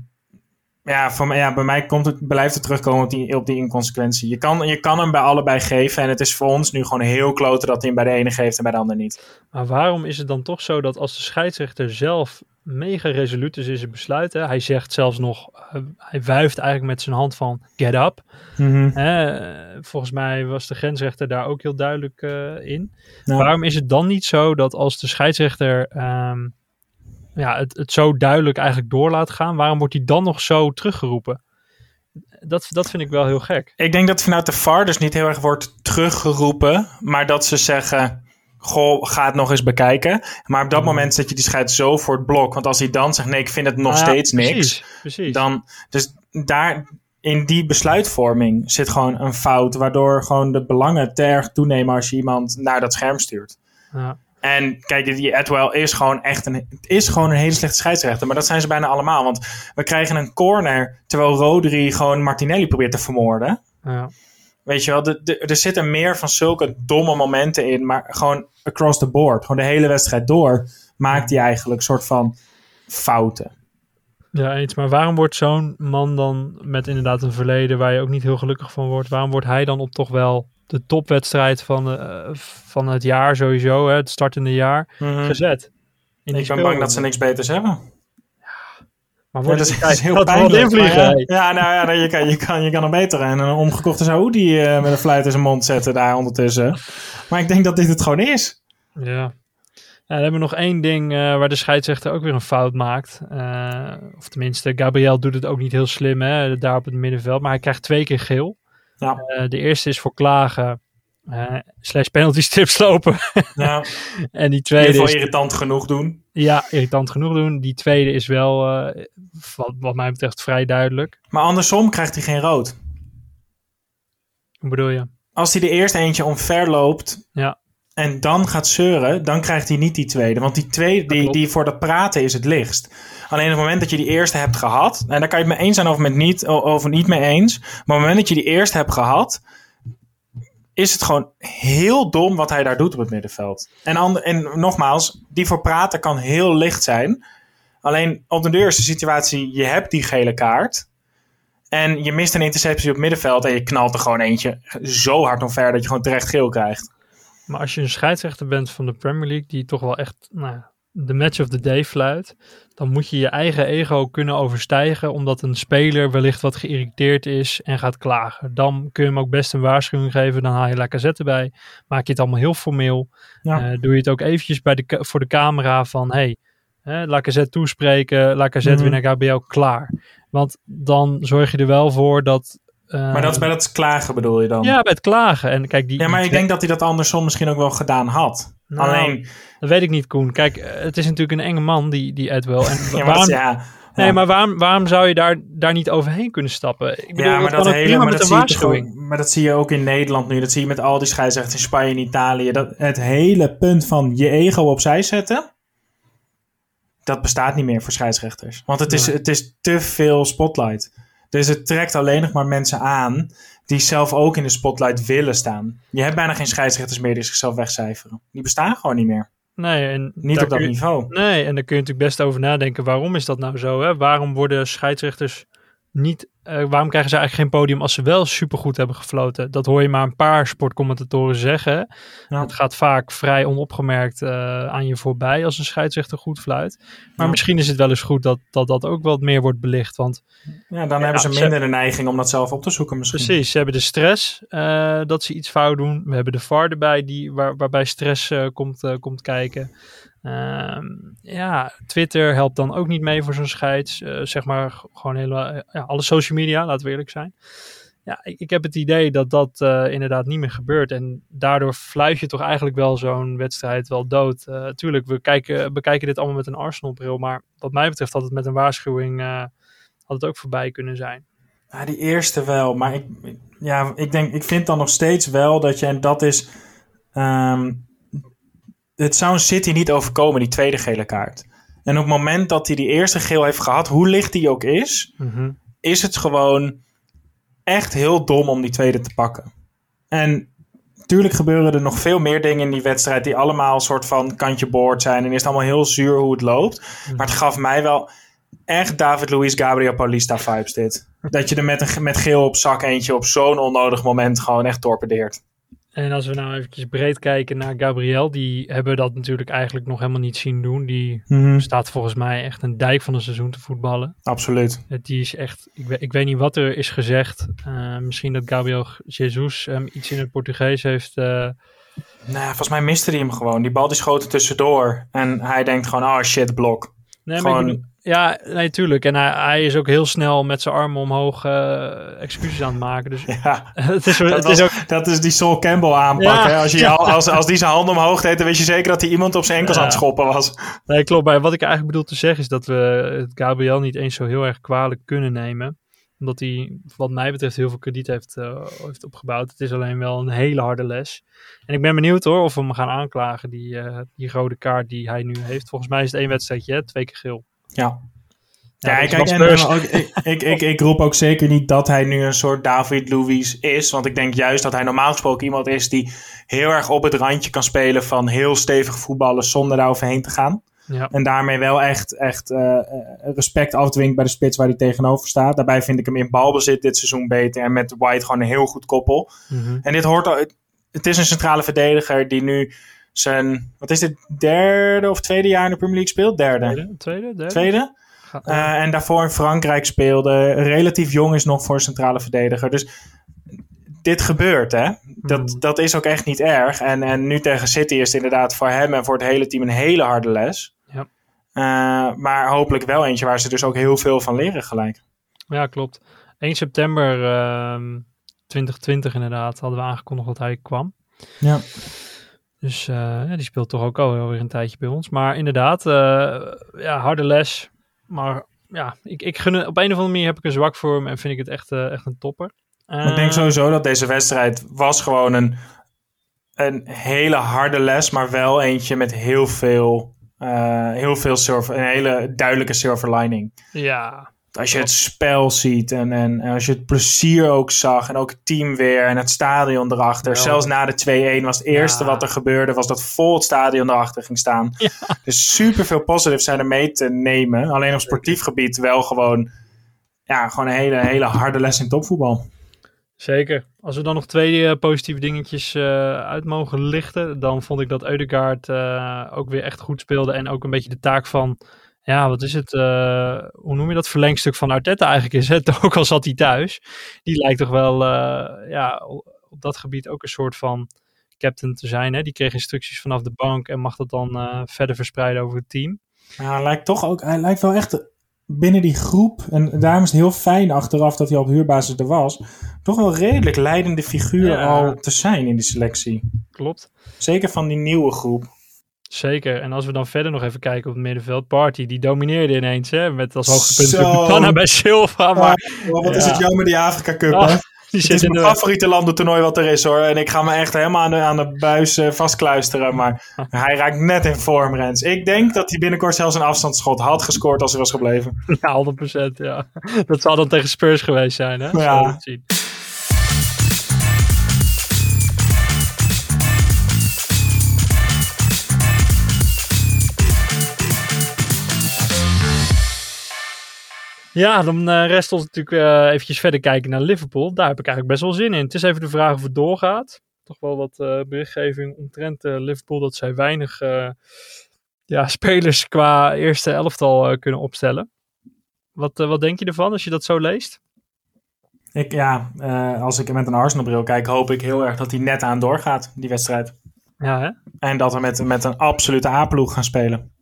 ja, voor mij, ja, bij mij komt het, blijft het terugkomen op die, op die inconsequentie. Je kan, je kan hem bij allebei geven. En het is voor ons nu gewoon heel kloten dat hij hem bij de ene geeft en bij de ander niet. Maar waarom is het dan toch zo dat als de scheidsrechter zelf mega resoluut is in zijn besluiten, hij zegt zelfs nog, eh, hij wuift eigenlijk met zijn hand van get up. Hè, eh, volgens mij was de grensrechter daar ook heel duidelijk eh, in. Ja. Waarom is het dan niet zo dat als de scheidsrechter ehm, ja, het, het zo duidelijk eigenlijk door laat gaan, waarom wordt hij dan nog zo teruggeroepen? Dat, dat vind ik wel heel gek. Ik denk dat vanuit de VAR dus niet heel erg wordt teruggeroepen. Maar dat ze zeggen, goh, ga het nog eens bekijken. Maar op dat moment zet je die scheid zo voor het blok. Want als hij dan zegt, nee, ik vind het nog Ah, steeds niks. Precies. Dan, dus daar, in die besluitvorming zit gewoon een fout. Waardoor gewoon de belangen te erg toenemen als je iemand naar dat scherm stuurt. Ja. En kijk, die Atwell is gewoon echt een, is gewoon een hele slechte scheidsrechter. Maar dat zijn ze bijna allemaal. Want we krijgen een corner terwijl Rodri gewoon Martinelli probeert te vermoorden. Ja. Weet je wel, de, de- er zitten meer van zulke domme momenten in. Maar gewoon across the board, gewoon de hele wedstrijd door, maakt hij eigenlijk een soort van fouten. Ja, eens. Maar waarom wordt zo'n man dan met inderdaad een verleden waar je ook niet heel gelukkig van wordt, waarom wordt hij dan op toch wel de topwedstrijd van, eh, van het jaar sowieso, hè, het startende jaar, gezet? In die Ik ben bang dat ze niks beters hebben. Maar Ja, wordt dat het is, is heel pijnlijk. maar? Ja, ja, nou ja, je kan, je, kan, je kan er beter en een omgekochte Saoedi eh met een fluit in zijn mond zetten daar ondertussen. Maar ik denk dat dit het gewoon is. Ja. Ja, dan hebben we nog één ding eh, waar de scheidsrechter ook weer een fout maakt. Of tenminste, Gabriel doet het ook niet heel slim, hè, daar op het middenveld. Maar hij krijgt twee keer geel. Ja. Eh, de eerste is voor klagen, eh, slash penalty strips lopen. Ja, en die in tweede ieder is geval irritant genoeg doen. Ja, irritant genoeg doen. Die tweede is wel, eh, wat, wat mij betreft, vrij duidelijk. Maar andersom krijgt hij geen rood. Hoe bedoel je? Als hij de eerste eentje omver loopt Ja, en dan gaat zeuren, dan krijgt hij niet die tweede. Want die tweede, die, die voor dat praten is het lichtst. Alleen op het moment dat je die eerste hebt gehad, en daar kan je het mee eens zijn of met niet, o- over niet mee eens. Maar op het moment dat je die eerste hebt gehad, is het gewoon heel dom wat hij daar doet op het middenveld. En, en nogmaals, die voor praten kan heel licht zijn. Alleen op de deur is de situatie, je hebt die gele kaart. En je mist een interceptie op het middenveld en je knalt er gewoon eentje zo hard omver dat je gewoon terecht geel krijgt. Maar als je een scheidsrechter bent van de Premier League, die toch wel echt nou, de match of the day fluit, dan moet je je eigen ego kunnen overstijgen, omdat een speler wellicht wat geïrriteerd is en gaat klagen. Dan kun je hem ook best een waarschuwing geven, dan haal je Lacazette erbij, maak je het allemaal heel formeel. Ja. Eh, doe je het ook eventjes bij de, voor de camera van, hey, hè, Lacazette toespreken, Lacazette Mhm. weer naar Gabriel, klaar. Want dan zorg je er wel voor dat... eh, Maar dat is bij dat klagen bedoel je dan? Ja, bij het klagen. En kijk, die, Ja, maar ik denk dat hij dat andersom misschien ook wel gedaan had. Nou, Alleen, Dat weet ik niet, Koen. Kijk, eh, het is natuurlijk een enge man, die, die Edwell. En ja, maar waarom, ja, Nee, Ja. maar waarom, waarom zou je daar, daar niet overheen kunnen stappen? Ik bedoel, ja, maar dat, hele, maar, met dat een toch waarschuwing. ook- maar dat zie je ook in Nederland nu. Dat zie je met al die scheidsrechters in Spanje en Italië. Dat, het hele punt van je ego opzij zetten, dat bestaat niet meer voor scheidsrechters. Want het is, het is te veel spotlight. Dus het trekt alleen nog maar mensen aan die zelf ook in de spotlight willen staan. Je hebt bijna geen scheidsrechters meer die zichzelf wegcijferen. Die bestaan gewoon niet meer. Nee, en Niet op dat je- niveau. Nee, en daar kun je natuurlijk best over nadenken. Waarom is dat nou zo? Hè? Waarom worden scheidsrechters niet... eh, waarom krijgen ze eigenlijk geen podium als ze wel supergoed hebben gefloten? Dat hoor je maar een paar sportcommentatoren zeggen. Ja. Het gaat vaak vrij onopgemerkt eh, aan je voorbij als een scheidsrechter goed fluit. Maar Ja. misschien is het wel eens goed dat, dat dat ook wat meer wordt belicht. Want Ja, dan hebben ze ze- minder de neiging om dat zelf op te zoeken misschien. Precies, ze hebben de stress eh, dat ze iets fout doen. We hebben de VAR erbij die, waar, waarbij stress komt, komt kijken. Ehm, ja, Twitter helpt dan ook niet mee voor zo'n scheids. Eh, zeg maar gewoon hele, ja, alle social media, laten we eerlijk zijn. Ja, ik, ik heb het idee dat dat eh, inderdaad niet meer gebeurt. En daardoor fluit je toch eigenlijk wel zo'n wedstrijd wel dood. Eh tuurlijk, we kijken, bekijken dit allemaal met een Arsenal-bril. Maar wat mij betreft had het met een waarschuwing had het ook voorbij kunnen zijn. Ja, die eerste wel. Maar ik, ja, ik, denk, ik vind dan nog steeds wel dat je, en dat is. ehm, het zou een City niet overkomen, die tweede gele kaart. En op het moment dat hij die eerste geel heeft gehad, hoe licht die ook is, Mhm. is het gewoon echt heel dom om die tweede te pakken. En natuurlijk gebeuren er nog veel meer dingen in die wedstrijd die allemaal een soort van kantje boord zijn. En is het allemaal heel zuur hoe het loopt. Maar het gaf mij wel echt David Luiz Gabriel Paulista vibes dit. Dat je er met, een, met geel op zak eentje op zo'n onnodig moment gewoon echt torpedeert. En als we nou eventjes breed kijken naar Gabriel, die hebben dat natuurlijk eigenlijk nog helemaal niet zien doen. Die staat volgens mij echt een dijk van een seizoen te voetballen. Absoluut. Die is echt, ik, weet- ik weet niet wat er is gezegd. Eh, misschien dat Gabriel Jesus hem iets in het Portugees heeft. eh, Nou, volgens mij miste hij hem gewoon. Die bal die schoot er tussendoor. En hij denkt gewoon, oh shit, blok. nee, maar ik Gewoon- bedoel- ja, nee, tuurlijk. En hij, hij is ook heel snel met zijn armen omhoog eh, excuses aan het maken. Dus Ja, het is, dat, het was- is ook dat is die Sol Campbell aanpak. Ja. Hè? Als, je, Ja. als, als die zijn handen omhoog deed, dan weet je zeker dat hij iemand op zijn enkels Ja. aan het schoppen was. Nee, klopt. Maar wat ik eigenlijk bedoel te zeggen is dat we het Gabriel niet eens zo heel erg kwalijk kunnen nemen. Omdat hij, wat mij betreft, heel veel krediet heeft, eh, heeft opgebouwd. Het is alleen wel een hele harde les. En ik ben benieuwd hoor of we hem gaan aanklagen, die, eh, die rode kaart die hij nu heeft. Volgens mij is het één wedstrijdje, hè? twee keer geel. Ja. Ja, kijk, en, en ook, ik, ik, ik, ik roep ook zeker niet dat hij nu een soort David Luiz is. Want ik denk juist dat hij normaal gesproken iemand is die heel erg op het randje kan spelen van heel stevig voetballen zonder daar overheen te gaan. Ja. En daarmee wel echt, echt eh, eh, respect afdwingt bij de spits waar hij tegenover staat. Daarbij vind ik hem in balbezit dit seizoen beter. En met White gewoon een heel goed koppel. Mhm. En dit hoort al. Het is een centrale verdediger die nu zijn. Wat is dit? Derde of tweede jaar in de Premier League speelt? Derde. Tweede, tweede, derde? Tweede? Eh, en daarvoor in Frankrijk speelde. Relatief jong is nog voor een centrale verdediger. Dus dit gebeurt, hè? Dat, Mhm. dat is ook echt niet erg. En, en nu tegen City is het inderdaad voor hem en voor het hele team een hele harde les. Ja. Eh, maar hopelijk wel eentje waar ze dus ook heel veel van leren gelijk. Ja, klopt. 1 september ehm 2020 inderdaad hadden we aangekondigd dat hij kwam. Ja. Dus eh, ja, die speelt toch ook alweer een tijdje bij ons. Maar inderdaad, eh, ja, harde les. Maar ja, ik, ik gun, op een of andere manier heb ik een zwak voor hem en vind ik het echt, eh, echt een topper. Ik denk sowieso dat deze wedstrijd was gewoon een, een hele harde les, maar wel eentje met heel veel, heel veel silver, een hele duidelijke silver lining. Ja, Als je het spel ziet en, en, en als je het plezier ook zag en ook het team weer en het stadion erachter. Zelfs na de 2-1 was het eerste Ja. wat er gebeurde, was dat vol het stadion erachter ging staan. Dus super veel positives zijn er mee te nemen. Alleen op sportief gebied wel gewoon, ja, gewoon een hele, hele harde les in topvoetbal. zeker. Als we dan nog twee eh, positieve dingetjes eh, uit mogen lichten, dan vond ik dat Eudegaard eh, ook weer echt goed speelde. En ook een beetje de taak van, ja, wat is het, eh, hoe noem je dat, verlengstuk van Arteta eigenlijk is. Het, ook al zat hij thuis. Die lijkt toch wel, eh, ja, op dat gebied ook een soort van captain te zijn. Hè? Die kreeg instructies vanaf de bank en mag dat dan eh, verder verspreiden over het team. Ja, hij lijkt toch ook, hij lijkt wel echt binnen die groep, en daarom is het heel fijn achteraf dat hij op huurbasis er was, toch wel redelijk leidende figuur Ja. al te zijn in die selectie. Klopt. Zeker van die nieuwe groep. Zeker. En als we dan verder nog even kijken op het middenveld. Party, die domineerde ineens. Hè, met als hoogtepunt. Butana bij Silva. Maar wat is Ja. het jammer, die Afrika Cup, die Het is in mijn de... favoriete landentoernooi wat er is, hoor. En ik ga me echt helemaal aan de, aan de buis eh, vastkluisteren. Maar hij raakt net in vorm, Rens. Ik denk dat hij binnenkort zelfs een afstandsschot had gescoord als hij was gebleven. Ja, 100%. Ja. Dat zal dan tegen Spurs geweest zijn. Hè? Ja. Zullen Ja, dan eh, rest ons natuurlijk eh eventjes verder kijken naar Liverpool. Daar heb ik eigenlijk best wel zin in. Het is even de vraag of het doorgaat. Toch wel wat eh, berichtgeving omtrent Liverpool dat zij weinig ja, spelers qua eerste elftal kunnen opstellen. Wat, wat denk je ervan als je dat zo leest? Ik, ja, als ik met een Arsenal-bril kijk, hoop ik heel erg dat hij net aan doorgaat, die wedstrijd. Ja, hè? En dat we met, met een absolute A-ploeg gaan spelen.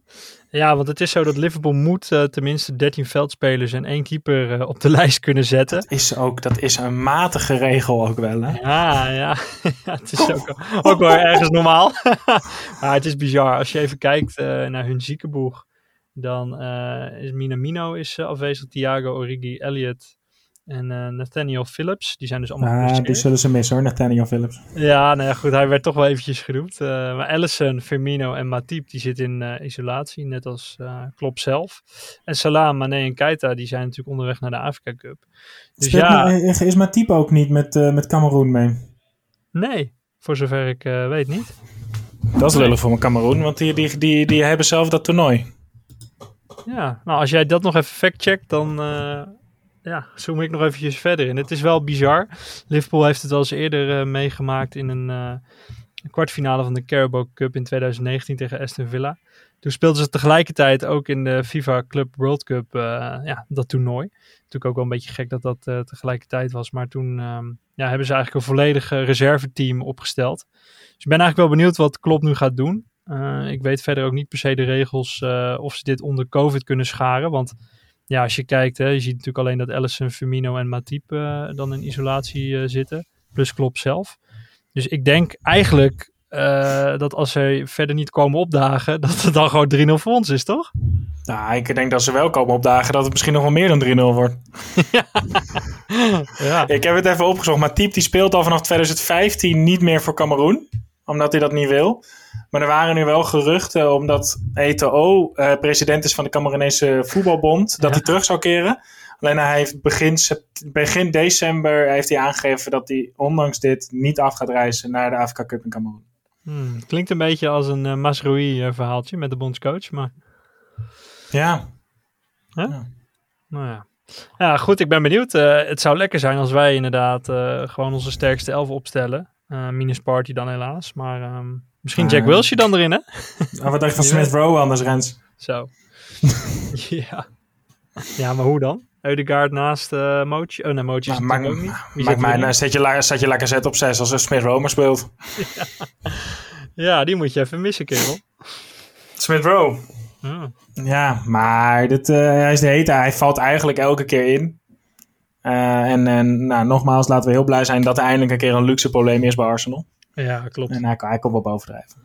Ja, want het is zo dat Liverpool moet eh, tenminste 13 veldspelers en één keer eh, op de lijst kunnen zetten. Is ook, dat is een matige regel ook wel, hè? Ja, ja. ja het is ook, ook wel ergens normaal. maar het is bizar. Als je even kijkt eh, naar hun ziekenboeg, dan is Minamino is, afwezig, Thiago Origi, Elliot en eh, Nathaniel Phillips. Die zijn dus allemaal Ja, geblesseerd. die zullen ze missen hoor, Nathaniel Phillips. Ja, nou ja, goed. Hij werd toch wel eventjes genoemd. Eh, maar Allison, Firmino en Matip, die zitten in eh, isolatie, net als eh Klopp zelf. En Salah, Mane en Keita, die zijn natuurlijk onderweg naar de Afrika Cup. Dus Speelt ja, is Matip ook niet met, eh met Cameroen mee? nee, voor zover ik eh, weet niet. Dat is lullig voor mijn Cameroen, want die, die, die, die hebben zelf dat toernooi. Ja, nou als jij dat nog even factcheckt, dan eh, ja, zoom ik nog eventjes verder in. Het is wel bizar. Liverpool heeft het al eens eerder eh, meegemaakt in een, eh, een kwartfinale van de Carabao Cup in 2019 tegen Aston Villa. Toen speelden ze tegelijkertijd ook in de FIFA Club World Cup, eh, ja, dat toernooi. Natuurlijk ook wel een beetje gek dat dat tegelijkertijd was. Maar toen ehm, ja, hebben ze eigenlijk een volledig reserveteam opgesteld. Dus ik ben eigenlijk wel benieuwd wat Klopp nu gaat doen. Ik weet verder ook niet per se de regels of ze dit onder COVID kunnen scharen. Want ja, als je kijkt, hè, je ziet natuurlijk alleen dat Allison, Firmino en Matip eh, dan in isolatie eh, zitten. Plus Klopp zelf. Dus ik denk eigenlijk eh, dat als ze verder niet komen opdagen, dat het dan gewoon 3-0 voor ons is, toch? Nou, ik denk dat ze wel komen opdagen dat het misschien nog wel meer dan 3-0 wordt. Ja. Ik heb het even opgezocht. Matip die speelt al vanaf 2015 niet meer voor Cameroen. Omdat hij dat niet wil. Maar er waren nu wel geruchten omdat ETO eh, president is van de Cameroenese voetbalbond. Dat Ja. hij terug zou keren. Alleen hij heeft begin, begin december heeft hij aangegeven dat hij ondanks dit niet af gaat reizen naar de Afrika Cup in Cameroen. Hmm, klinkt een beetje als een uh, eh, verhaaltje met de bondscoach, maar Ja, nou ja. Ja, goed, ik ben benieuwd. Eh, het zou lekker zijn als wij inderdaad eh, gewoon onze sterkste elf opstellen. Eh minus Party dan helaas, maar ehm, misschien Ah, Jack ja. Wilshere dan erin, hè? Oh, wat dacht je van Smith Rowe anders, Rens? Zo. ja. Ja, maar hoe dan? Eudegaard naast eh Mootje? Oh nee, Mootje is Nou, het maak, ook niet. Maak mij, nou, zet, je, la- zet je lekker zet op 6 als Smith Rowe maar speelt. Ja, die moet je even missen, kerel. Smith Rowe. Ah. Ja, maar dit, eh, hij is de hete. Hij valt eigenlijk elke keer in. Eh, en en nou, nogmaals, laten we heel blij zijn dat er eindelijk een keer een luxe probleem is bij Arsenal. Ja, klopt. En hij, hij komt wel bovendrijven.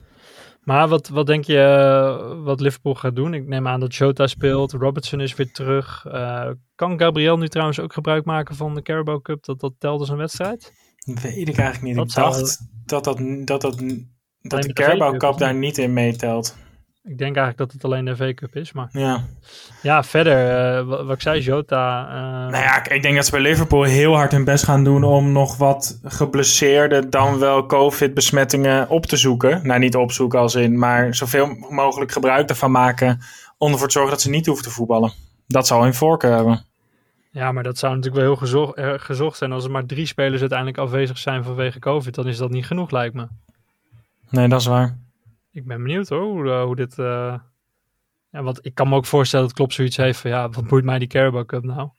Maar wat, wat denk je eh, wat Liverpool gaat doen? Ik neem aan dat Jota speelt, Robertson is weer terug. Eh, kan Gabriel nu trouwens ook gebruik maken van de Carabao Cup? Dat dat telt als een wedstrijd? Weet ik eigenlijk niet. Dat ik zou- dacht dat, dat, dat, dat, dat de Carabao Cup daar niet in meetelt. Ik denk eigenlijk dat het alleen de V Cup is. Maar Ja. ja, verder, eh, wat, wat ik zei, Jota. eh, Nou ja, ik denk dat ze bij Liverpool heel hard hun best gaan doen om nog wat geblesseerde, dan wel COVID-besmettingen op te zoeken. Nou, niet opzoeken als in, maar zoveel mogelijk gebruik ervan maken om ervoor te zorgen dat ze niet hoeven te voetballen. Dat zal hun voorkeur hebben. Ja, maar dat zou natuurlijk wel heel gezocht, eh, gezocht zijn. Als er maar drie spelers uiteindelijk afwezig zijn vanwege COVID, dan is dat niet genoeg, lijkt me. Nee, dat is waar. Ik ben benieuwd hoor, hoe, eh, hoe dit... eh, Ja, want ik kan me ook voorstellen dat Klopp zoiets heeft van, ja, wat boeit mij die Carabao Cup nou?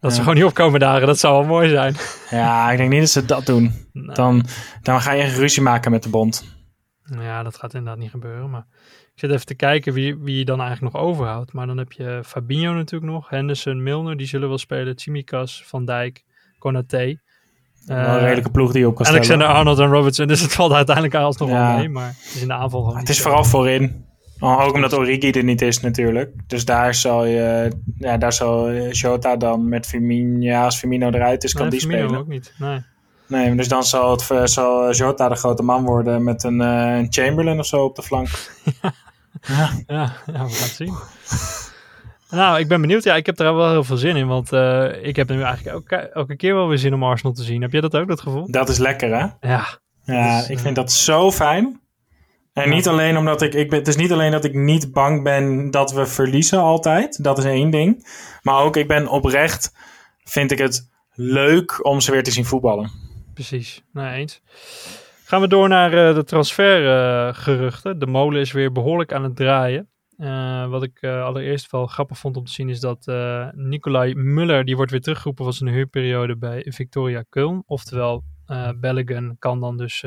Dat ze Ja. gewoon niet opkomen dagen, dat zou wel mooi zijn. Ja, ik denk niet dat ze dat doen. Dan, dan ga je echt ruzie maken met de bond. Ja, dat gaat inderdaad niet gebeuren. Maar ik zit even te kijken wie, wie je dan eigenlijk nog overhoudt. Maar dan heb je Fabinho natuurlijk nog, Henderson, Milner, die zullen wel spelen. Tsimikas, Van Dijk, Konaté. Een redelijke ploeg die op kan stellen. Alexander Arnold en Robertson. Dus het valt uiteindelijk alsnog Ja. wel mee. Maar het is in de aanval gewoon Het is vooral voorin. Ook omdat Origi er niet is natuurlijk. Dus daar zal je, ja, daar zal eh, Jota dan met Firmino, ja, als Firmino eruit is, kan Nee, die Firmino spelen. ook niet. Nee. Nee, dus dan zal, het, eh, zal Jota de grote man worden met een, eh, een Chamberlain of zo op de flank. ja. Ja, ja, we gaan het zien. nou, ik ben benieuwd. Ja, ik heb er wel heel veel zin in. Want eh, ik heb nu eigenlijk elke, elke keer wel weer zin om Arsenal te zien. Heb jij dat ook, dat gevoel? Dat is lekker hè? Ja. Ja, ik eh, vind dat zo fijn. En Ja. niet alleen omdat ik, ik ben, het is niet alleen dat ik niet bang ben dat we verliezen altijd. Dat is één ding. Maar ook ik ben oprecht, vind ik het leuk om ze weer te zien voetballen. Precies, nee eens. Gaan we door naar eh, de transfergeruchten. de molen is weer behoorlijk aan het draaien. Eh, wat ik eh, allereerst wel grappig vond om te zien is dat eh Nicolai Muller, die wordt weer teruggeroepen van zijn huurperiode bij Victoria Köln. Oftewel, Belligan kan dan dus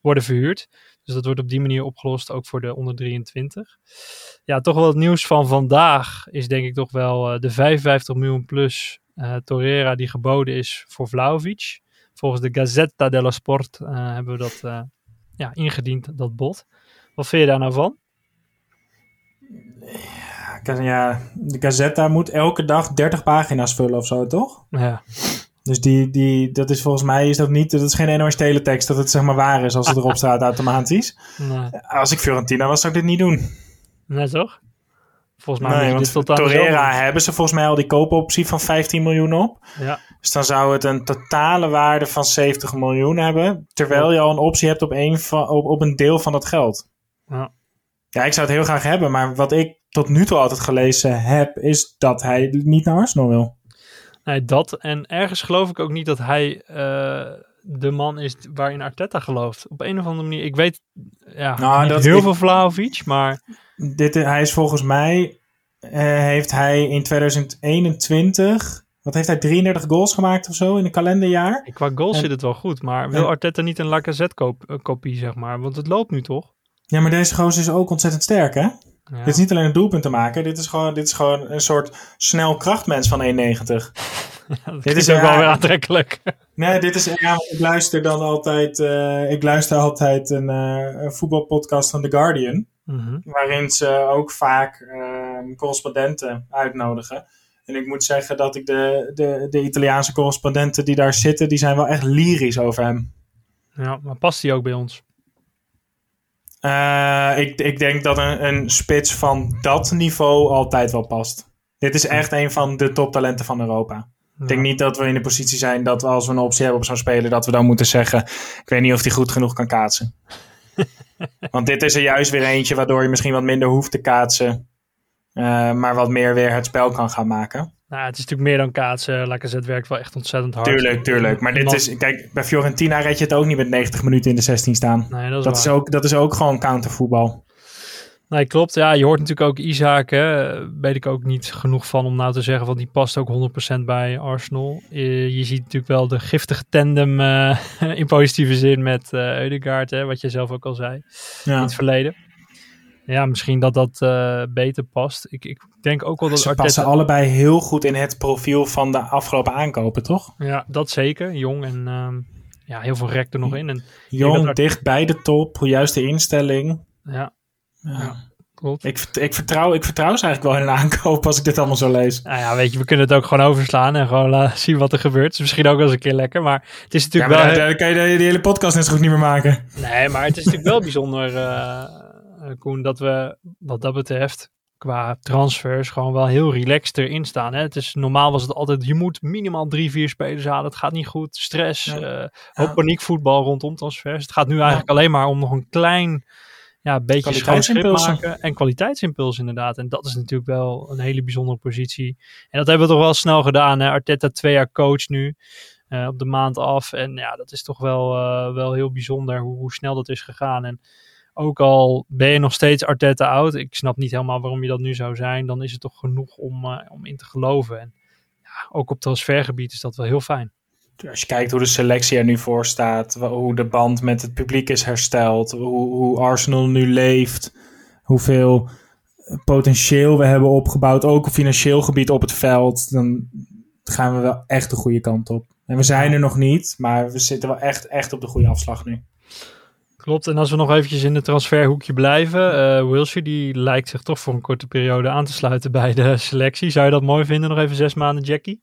worden verhuurd. Dus dat wordt op die manier opgelost, ook voor de onder 23. Ja, toch wel het nieuws van vandaag is denk ik toch wel de 55 miljoen plus Torreira die geboden is voor Vlaovic. Volgens de Gazzetta dello Sport hebben we dat ja, ingediend, dat bod. Wat vind je daar nou van? Ja, de Gazzetta moet elke dag 30 pagina's vullen of zo, toch? Ja, Dus die, die, dat is volgens mij is dat niet, dat is geen NOS teletext dat het zeg maar waar is als het erop staat automatisch. nee, Als ik Fiorentina was, zou ik dit niet doen. nee toch? Volgens mij Nee, want dit Torreira hebben ze volgens mij al die koopoptie van 15 miljoen op. Ja, Dus dan zou het een totale waarde van 70 miljoen hebben. Terwijl je al een optie hebt op een, van, op, op een deel van dat geld. ja. Ja, ik zou het heel graag hebben. Maar wat ik tot nu toe altijd gelezen heb, is dat hij niet naar Arsenal wil. Nee, dat. En ergens geloof ik ook niet dat hij eh, de man is waarin Arteta gelooft. Op een of andere manier. Ik weet ja, Nou, dat heel ik- veel Vlaovic, maar Dit, hij is volgens mij, eh, heeft hij in 2021, wat heeft hij, 33 goals gemaakt of zo in een kalenderjaar? qua goals En- zit het wel goed. Maar wil en- Arteta niet een Lacazette-kopie, zeg maar? Want het loopt nu toch? Ja, maar deze gozer is ook ontzettend sterk, hè? Ja. Dit is niet alleen een doelpunt te maken, dit is gewoon, dit is gewoon een soort snel krachtmens van 1,90. dat dit is ook wel weer aantrekkelijk. Nee, dit is, ja, ik luister dan altijd, eh, ik luister altijd een, eh, een voetbalpodcast van The Guardian. Mhm. waarin ze ook vaak ehm, correspondenten uitnodigen. En ik moet zeggen dat ik de, de, de Italiaanse correspondenten die daar zitten, die zijn wel echt lyrisch over hem. Ja, maar past hij ook bij ons? Eh, ik, ik denk dat een, een spits van dat niveau altijd wel past. Dit is echt een van de toptalenten van Europa. Ik denk niet dat we in de positie zijn dat we als we een optie hebben op zo'n speler, dat we dan moeten zeggen, ik weet niet of hij goed genoeg kan kaatsen. Want dit is er juist weer eentje waardoor je misschien wat minder hoeft te kaatsen, eh, maar wat meer weer het spel kan gaan maken. Nou, het is natuurlijk meer dan kaatsen. Lacazette werkt wel echt ontzettend hard. Tuurlijk, tuurlijk. Maar dit is, kijk, bij Fiorentina red je het ook niet met 90 minuten in de 16 staan. Nee, dat is Dat is, waar. ook, dat is ook gewoon countervoetbal. Nee, klopt. Ja, je hoort natuurlijk ook Isaac. Hè. Weet ik ook niet genoeg van om nou te zeggen, want die past ook 100% bij Arsenal. Je, je ziet natuurlijk wel de giftige tandem eh, in positieve zin met eh Eudegaard, hè, wat je zelf ook al zei in het verleden. Ja, misschien dat dat eh, beter past. Ik, ik denk ook wel dat Ze Arteta... passen allebei heel goed in het profiel van de afgelopen aankopen, toch? Ja, dat zeker. Jong en ehm, ja, heel veel rek er nog in. En, Jong, dicht bij de top, juiste instelling. ja, Ja. Ja. klopt. Ik, ik, vertrouw, ik vertrouw ze eigenlijk wel in een aankoop als ik dit allemaal zo lees. Nou ja, weet je, we kunnen het ook gewoon overslaan en gewoon eh, zien wat er gebeurt. Is misschien ook wel eens een keer lekker, maar het is Ja, natuurlijk maar wel... dan, dan kan je de, die hele podcast net zo goed niet meer maken. Nee, maar het is natuurlijk wel bijzonder, eh, Koen, dat we wat dat betreft qua transfers gewoon wel heel relaxed erin staan. Hè? Het is, normaal was het altijd, je moet minimaal drie, vier spelers halen. Het gaat niet goed. Stress, Ja. eh, hoop paniekvoetbal rondom transfers. Het gaat nu eigenlijk alleen maar om nog een klein ja, beetje schoon maken. En kwaliteitsimpuls inderdaad. En dat is natuurlijk wel een hele bijzondere positie. En dat hebben we toch wel snel gedaan. Hè? Arteta twee jaar coach nu. eh, op de maand af. En ja, dat is toch wel, eh, wel heel bijzonder hoe, hoe snel dat is gegaan. En ook al ben je nog steeds Arteta oud, ik snap niet helemaal waarom je dat nu zou zijn, dan is het toch genoeg om, eh, om in te geloven. En ja, ook op transfergebied is dat wel heel fijn. Als je kijkt hoe de selectie er nu voor staat, hoe de band met het publiek is hersteld, hoe, hoe Arsenal nu leeft, hoeveel potentieel we hebben opgebouwd, ook op financieel gebied op het veld, dan gaan we wel echt de goede kant op. En we zijn er nog niet, maar we zitten wel echt, echt op de goede afslag nu. Klopt, en als we nog eventjes in het transferhoekje blijven. eh Wilshire die lijkt zich toch voor een korte periode aan te sluiten bij de selectie. Zou je dat mooi vinden, nog even zes maanden Jackie?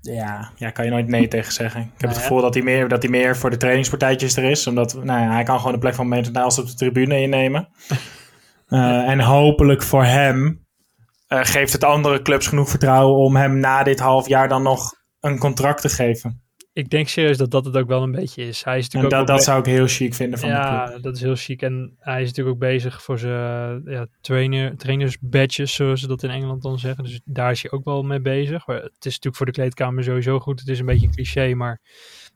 Ja, ja, kan je nooit nee tegen zeggen. Ik heb Nou het ja. gevoel dat hij, meer, dat hij meer voor de trainingspartijtjes er is. Omdat nou ja, hij kan gewoon de plek van Maitland Niles op de tribune innemen. Eh, en hopelijk voor hem eh, geeft het andere clubs genoeg vertrouwen om hem na dit half jaar dan nog een contract te geven. Ik denk serieus dat dat het ook wel een beetje is. Hij is En natuurlijk dat, ook dat wel zou ik heel chic vinden van de ja, club. dat is heel chic. En hij is natuurlijk ook bezig voor zijn ja, trainer, trainersbadges, zoals ze dat in Engeland dan zeggen. Dus daar is hij ook wel mee bezig. Maar het is natuurlijk voor de kleedkamer sowieso goed. Het is een beetje een cliché, maar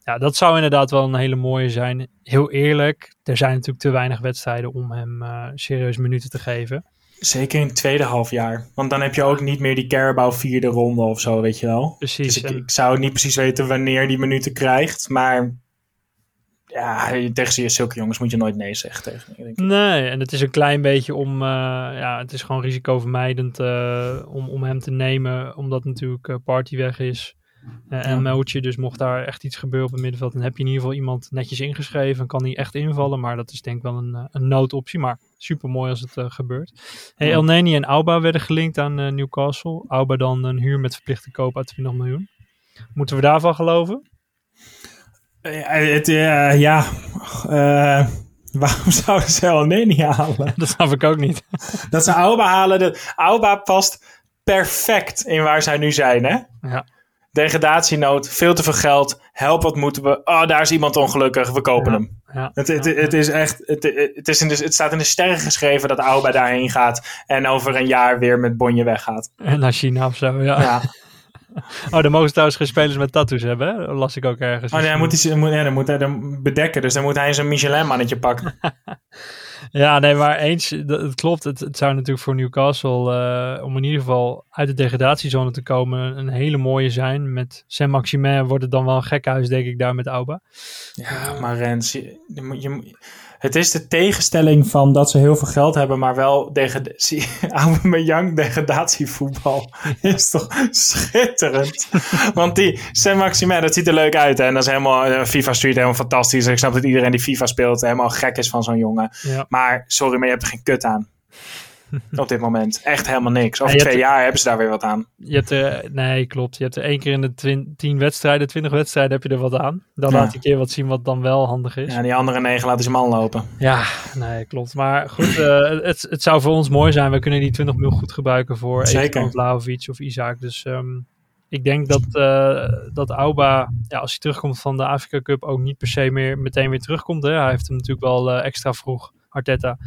ja, dat zou inderdaad wel een hele mooie zijn. Heel eerlijk, er zijn natuurlijk te weinig wedstrijden om hem eh, serieus minuten te geven. Zeker in het tweede half jaar. Want dan heb je ook niet meer die Carabao vierde ronde of zo, weet je wel. Precies. Dus ik, ik zou niet precies weten wanneer die minuten krijgt. Maar ja, tegen zulke jongens moet je nooit nee zeggen tegen. denk ik. Nee, en het is een klein beetje om, eh, ja, het is gewoon risicovermijdend eh, om, om hem te nemen, omdat natuurlijk eh, Party weg is eh, en. Meltje. Dus mocht daar echt iets gebeuren op het middenveld, dan heb je in ieder geval iemand netjes ingeschreven en kan hij echt invallen. Maar dat is denk ik wel een, eh, een noodoptie, maar super mooi als het eh, gebeurt. Hey, Ja. El Neni en Auba werden gelinkt aan Newcastle. Auba dan een huur met verplichte koop uit 20 miljoen. Moeten we daarvan geloven? Het, ja, waarom zouden ze El Neni halen? Dat snap ik ook niet. Dat ze Auba halen. De, Auba past perfect in waar zij nu zijn, hè? Ja. Degradatienood, veel te veel geld. Help, wat moeten we? Oh, daar is iemand ongelukkig. We kopen Ja. hem. Ja. Het, het, het is echt. Het, het, is in de, het staat in de sterren geschreven dat Auba daarheen gaat. En over een jaar weer met Bonje weggaat. En naar China of zo, ja. Ja. Oh, dan mogen ze trouwens geen spelers met tattoos hebben, hè? Dat las ik ook ergens. Oh, nee, hij moet, hij, moet, ja, dan moet hij dan bedekken. Dus dan moet hij zijn Michelin-mannetje pakken. Ja, nee, maar eens, dat, het klopt. Het, het zou natuurlijk voor Newcastle, eh, om in ieder geval uit de degradatiezone te komen, een hele mooie zijn. Met Saint-Maximin wordt het dan wel een gekhuis, denk ik, daar met Auba. Ja, maar Rens, je, je moet- je moet- het is de tegenstelling van dat ze heel veel geld hebben, maar wel. Aubameyang degradatievoetbal is toch schitterend. Want die Saint-Maximin, dat ziet er leuk uit. Hè? En dat is helemaal, eh, FIFA Street helemaal fantastisch. Ik snap dat iedereen die FIFA speelt helemaal gek is van zo'n jongen. Ja. Maar sorry, maar je hebt er geen kut aan. Op dit moment. Echt helemaal niks. Over Ja, twee hebt- jaar hebben ze daar weer wat aan. Je hebt er, nee, klopt. Je hebt er één keer in de twin- tien wedstrijden, twintig wedstrijden heb je er wat aan. Dan Ja. laat je een keer wat zien wat dan wel handig is. Ja, die andere negen laten ze man lopen. Ja, nee, klopt. Maar goed, eh, het, het zou voor ons mooi zijn. We kunnen die 20 miljoen goed gebruiken voor Zeker. Vlahovic of Isaac. Dus ehm, ik denk dat, eh dat Auba, ja, als hij terugkomt van de Afrika Cup, ook niet per se meer meteen weer terugkomt. Hè. Hij heeft hem natuurlijk wel eh, extra vroeg, Arteta,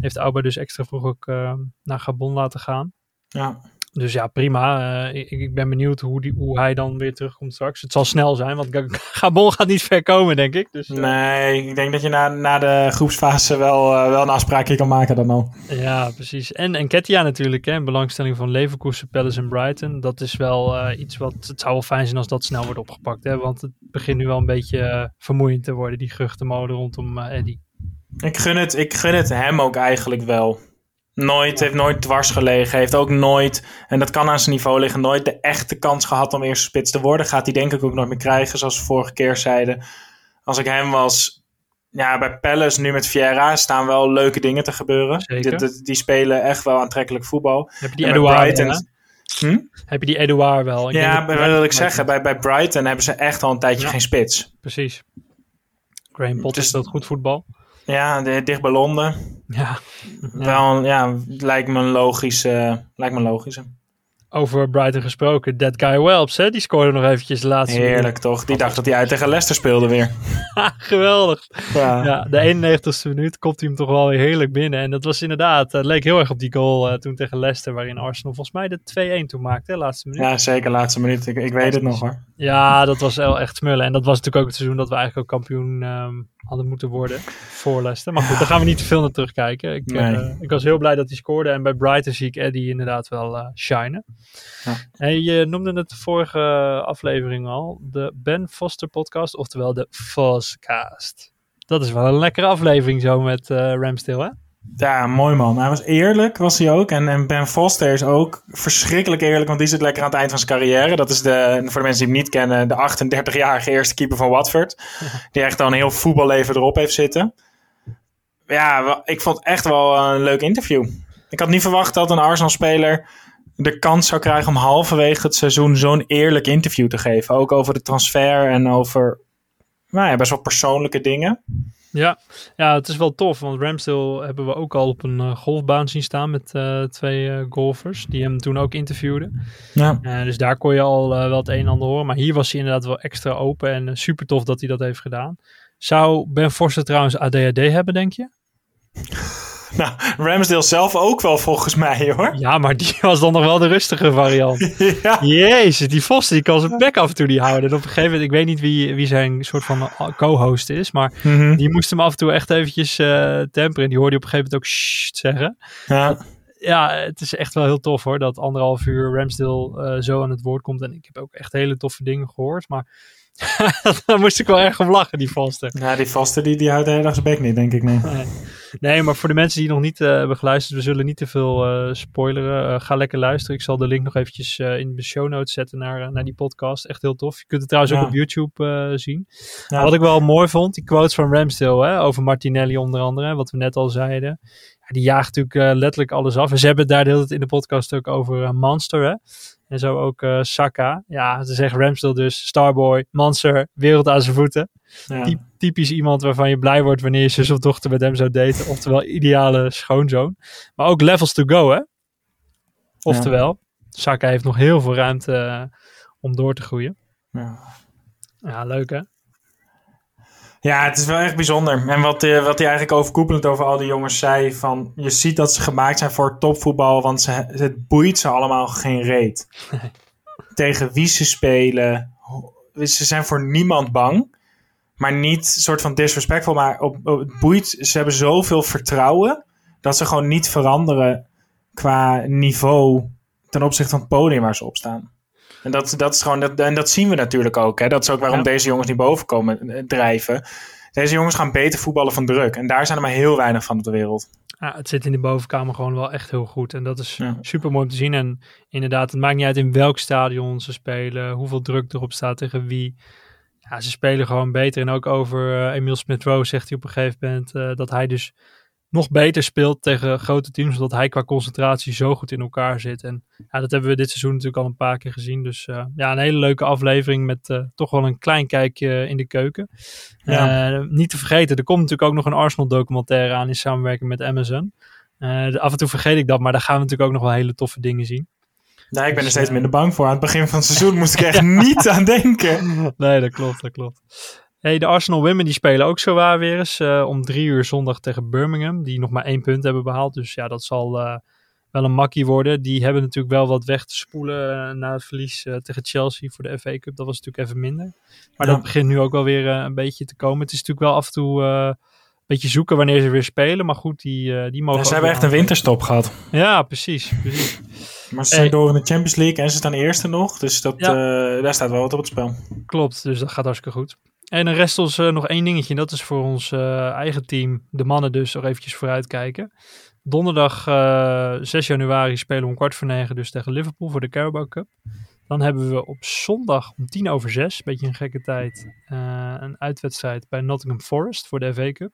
heeft Auba dus extra vroeg ook eh, naar Gabon laten gaan. Ja. Dus ja, prima. Eh, ik, ik ben benieuwd hoe, die, hoe hij dan weer terugkomt straks. Het zal snel zijn, want Ga- Gabon gaat niet ver komen, denk ik. Dus, eh, Nee, ik denk dat je na, na de groepsfase wel, eh, wel een afspraakje kan maken dan al. Ja, precies. En, en Ketia natuurlijk, hè, in belangstelling van Leverkusen, Palace en Brighton. Dat is wel iets wat, het zou wel fijn zijn als dat snel wordt opgepakt. Hè, want het begint nu wel een beetje vermoeiend te worden, die geruchtenmolen rondom Eddie. Ik gun, het, ik gun het hem ook eigenlijk wel. Nooit, heeft nooit dwars gelegen. Heeft ook nooit, en dat kan aan zijn niveau liggen, nooit de echte kans gehad om eerste spits te worden. Gaat hij denk ik ook nooit meer krijgen, zoals we vorige keer zeiden. Als ik hem was, ja, bij Palace nu met Vieira staan wel leuke dingen te gebeuren. Zeker. Die, die, die spelen echt wel aantrekkelijk voetbal. Heb je die Edouard? Hm? Heb je die Edouard wel? Ik denk Ja, dat- wil ik zeggen, bij, bij Brighton hebben ze echt al een tijdje Ja. geen spits. Precies. Graham Potter Dus- speelt goed voetbal. Ja, dicht bij Londen. Ja. Wel, ja, lijkt me een logische. lijkt me logische. Over Brighton gesproken, that guy Welps, hè? die scoorde nog eventjes de laatste Heerlijk toch? Die dacht dat hij uit tegen Leicester speelde weer. Geweldig. Ja. Ja, de 91ste minuut komt hij hem toch wel weer heerlijk binnen. En dat was inderdaad, het leek heel erg op die goal eh, toen tegen Leicester, waarin Arsenal volgens mij de 2-1 toen maakte, hè, laatste minuut. Ja, zeker, laatste minuut. Ik, ik weet het nog hoor. Ja, dat was wel echt smullen. En dat was natuurlijk ook het seizoen dat we eigenlijk ook kampioen ehm, hadden moeten worden voor Leicester. Maar goed, daar gaan we niet te veel naar terugkijken. Ik, Nee. eh, ik was heel blij dat hij scoorde. En bij Brighton zie ik Eddie inderdaad wel eh shinen. Ja. En je noemde het de vorige aflevering al, de Ben Foster podcast, oftewel de Foscast. Dat is wel een lekkere aflevering zo met Ramsdale, hè? Ja, mooi man. Hij was eerlijk, was hij ook. En, en Ben Foster is ook verschrikkelijk eerlijk, want die zit lekker aan het eind van zijn carrière. Dat is de, voor de mensen die hem niet kennen, de 38-jarige eerste keeper van Watford. Die echt al een heel voetballeven erop heeft zitten. Ja, ik vond het echt wel een leuk interview. Ik had niet verwacht dat een Arsenal-speler de kans zou krijgen om halverwege het seizoen zo'n eerlijk interview te geven. Ook over de transfer en over nou ja, best wel persoonlijke dingen. Ja, ja, het is wel tof, want Ramsdale hebben we ook al op een uh, golfbaan zien staan met uh, twee uh, golfers die hem toen ook interviewden. Ja. dus daar kon je al wel het een en ander horen, maar hier was hij inderdaad wel extra open en super tof dat hij dat heeft gedaan. Zou Ben Forster trouwens ADHD hebben, denk je? Nou, Ramsdale zelf ook wel volgens mij hoor. Ja, maar die was dan nog wel de rustige variant. ja. Jezus, die Vos die kan zijn bek af en toe niet houden. En op een gegeven moment, ik weet niet wie, wie zijn soort van co-host is, maar mhm. die moest hem af en toe echt eventjes uh, temperen. En die hoorde op een gegeven moment ook shh zeggen. Ja. ja, het is echt wel heel tof hoor, dat anderhalf uur Ramsdale uh, zo aan het woord komt. En ik heb ook echt hele toffe dingen gehoord, maar Daar moest ik wel erg om lachen, die vaste. Ja, die vaste die, die houdt de hele dag zijn bek niet, denk ik. Nee. nee. maar voor de mensen die nog niet uh, hebben geluisterd, we zullen niet te veel uh, spoileren. Uh, ga lekker luisteren. Ik zal de link nog eventjes in de show notes zetten naar, naar die podcast. Echt heel tof. Je kunt het trouwens ook op YouTube zien. Ja. Wat ik wel mooi vond, die quotes van Ramsdale hè, over Martinelli onder andere, wat we net al zeiden. die jaagt natuurlijk letterlijk alles af. En ze hebben het daar de hele tijd in de podcast ook over Monster. Hè? En zo ook uh, Saka. Ja, ze zeggen Ramsdale dus, Starboy, Monster, wereld aan zijn voeten. Ja. Typisch iemand waarvan je blij wordt wanneer je zus of dochter met hem zou daten. Oftewel ideale schoonzoon. Maar ook levels to go, hè? Oftewel, ja. Saka heeft nog heel veel ruimte uh, om door te groeien. Ja. ja, leuk hè? Ja, het is wel echt bijzonder. En wat, uh, wat hij eigenlijk overkoepelend over al die jongens zei: van je ziet dat ze gemaakt zijn voor topvoetbal, want ze, het boeit ze allemaal geen reet. Tegen wie ze spelen. Ze zijn voor niemand bang. Maar niet soort van disrespectful, maar op, op, het boeit. Ze hebben zoveel vertrouwen dat ze gewoon niet veranderen qua niveau ten opzichte van het podium waar ze op staan. En dat, dat is gewoon, dat, en dat zien we natuurlijk ook. Hè? Dat is ook waarom deze jongens niet boven komen eh, drijven. Deze jongens gaan beter voetballen van druk. En daar zijn er maar heel weinig van op de wereld. Ja, het zit in de bovenkamer gewoon wel echt heel goed. En dat is super mooi om te zien. En inderdaad, het maakt niet uit in welk stadion ze spelen, hoeveel druk erop staat tegen wie. Ja, ze spelen gewoon beter. En ook over uh, Emil Smith-Rowe zegt hij op een gegeven moment uh, dat hij dus nog beter speelt tegen grote teams, omdat hij qua concentratie zo goed in elkaar zit. En ja, dat hebben we dit seizoen natuurlijk al een paar keer gezien. Dus uh, ja, een hele leuke aflevering met uh, toch wel een klein kijkje in de keuken. Ja. Uh, niet te vergeten, er komt natuurlijk ook nog een Arsenal documentaire aan in samenwerking met Amazon. af en toe vergeet ik dat, maar daar gaan we natuurlijk ook nog wel hele toffe dingen zien. Nee, ik ben er dus, steeds minder bang voor. Aan het begin van het seizoen moest ik echt niet aan denken. Nee, dat klopt, dat klopt. Hey, de Arsenal Women die spelen ook zo waar weer eens uh, om drie uur zondag tegen Birmingham. Die nog maar één punt hebben behaald. Dus ja, dat zal uh, wel een makkie worden. Die hebben natuurlijk wel wat weg te spoelen uh, na het verlies tegen Chelsea voor de FA Cup. Dat was natuurlijk even minder. Maar ja. dat begint nu ook wel weer een beetje te komen. Het is natuurlijk wel af en toe een beetje zoeken wanneer ze weer spelen. Maar goed, die, die mogen... Ja, ze hebben echt een winterstop gehad. Ja, precies. precies. Maar ze zijn door in de Champions League en ze staan eerste nog. Dus dat, ja. daar staat wel wat op het spel. Klopt, dus dat gaat hartstikke goed. En dan rest ons uh, nog één dingetje. Dat is voor ons uh, eigen team, de mannen dus, nog eventjes vooruitkijken. Donderdag uh, eh, 6 januari spelen we om kwart voor negen dus tegen Liverpool voor de Carabao Cup. Dan hebben we op zondag om tien over zes, beetje een gekke tijd, een uitwedstrijd bij Nottingham Forest voor de FA Cup.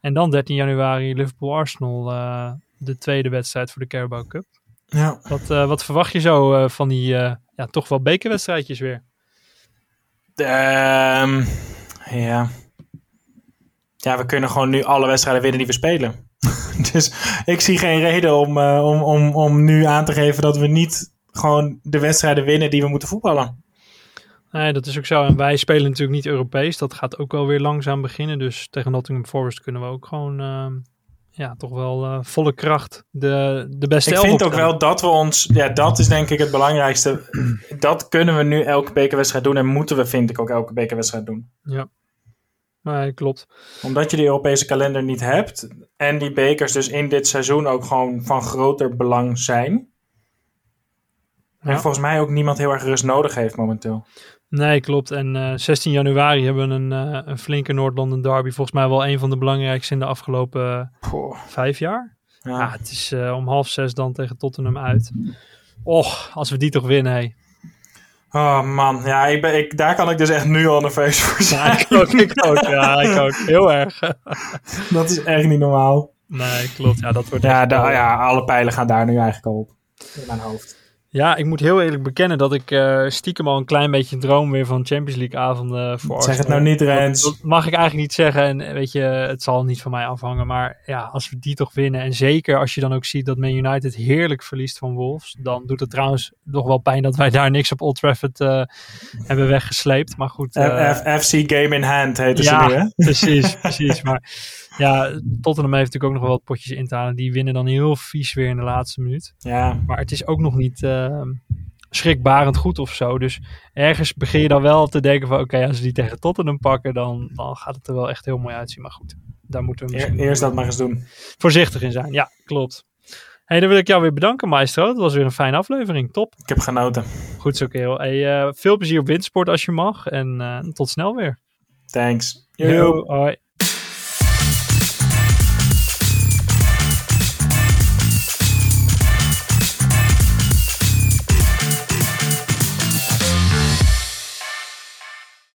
En dan 13 januari Liverpool-Arsenal, de tweede wedstrijd voor de Carabao Cup. Ja. Wat, wat verwacht je zo van die ja, toch wel bekerwedstrijdjes weer? Um, ja. Ja, we kunnen gewoon nu alle wedstrijden winnen die we spelen. dus ik zie geen reden om, uh, om, om, om nu aan te geven dat we niet gewoon de wedstrijden winnen die we moeten voetballen. Nee, dat is ook zo. En wij spelen natuurlijk niet Europees. Dat gaat ook wel weer langzaam beginnen. Dus tegen Nottingham Forest kunnen we ook gewoon uh, ja, toch wel uh, volle kracht de, de beste Ik vind ook wel dat we ons, ja, dat is denk ik het belangrijkste. dat kunnen we nu elke bekerwedstrijd doen en moeten we, vind ik, ook elke bekerwedstrijd doen. Ja, nee, klopt. Omdat je die Europese kalender niet hebt en die bekers dus in dit seizoen ook gewoon van groter belang zijn. Ja. En volgens mij ook niemand heel erg rust nodig heeft momenteel. Nee, klopt. En eh 16 januari hebben we een, eh, een flinke Noord-London derby. Volgens mij wel een van de belangrijkste in de afgelopen eh, Poh, vijf jaar. Ja, ja. het is om half zes dan tegen Tottenham uit. Och, als we die toch winnen, hé. Oh man, ja, ik ben, ik, daar kan ik dus echt nu al nerveus voor zijn. Ja, ik ook, ik ook. Ja, ik ook. Heel erg. Dat is echt niet normaal. Nee, klopt. Ja, dat wordt Ja, echt ja, alle pijlen gaan daar nu eigenlijk al op. In mijn hoofd. Ja, ik moet heel eerlijk bekennen dat ik eh, stiekem al een klein beetje droom weer van Champions League avonden voor Zeg het nou niet, Rens. dat mag ik eigenlijk niet zeggen. En eh, weet je, het zal niet van mij afhangen. Maar ja, als we die toch winnen. En zeker als je dan ook ziet dat Man United heerlijk verliest van Wolves. Dan doet het trouwens nog wel pijn dat wij daar niks op Old Trafford eh, hebben weggesleept. Maar goed. FC Game in Hand heette ja, ze nu, hè? precies, precies. Maar ja, Tottenham heeft natuurlijk ook nog wel wat potjes in te halen. Die winnen dan heel vies weer in de laatste minuut. Ja, Maar het is ook nog niet eh, schrikbarend goed of zo. Dus ergens begin je dan wel te denken van... Oké, als ze die tegen Tottenham pakken, dan, dan gaat het er wel echt heel mooi uitzien. Maar goed, daar moeten we misschien eerst dat maar eens doen. voorzichtig in zijn. Ja, klopt. Hey, dan wil ik jou weer bedanken, Maestro. Dat was weer een fijne aflevering. Top. Ik heb genoten. Goed zo, kerel. Hey, eh, veel plezier op windsport als je mag. En eh, tot snel weer. Thanks. Yo, hoi.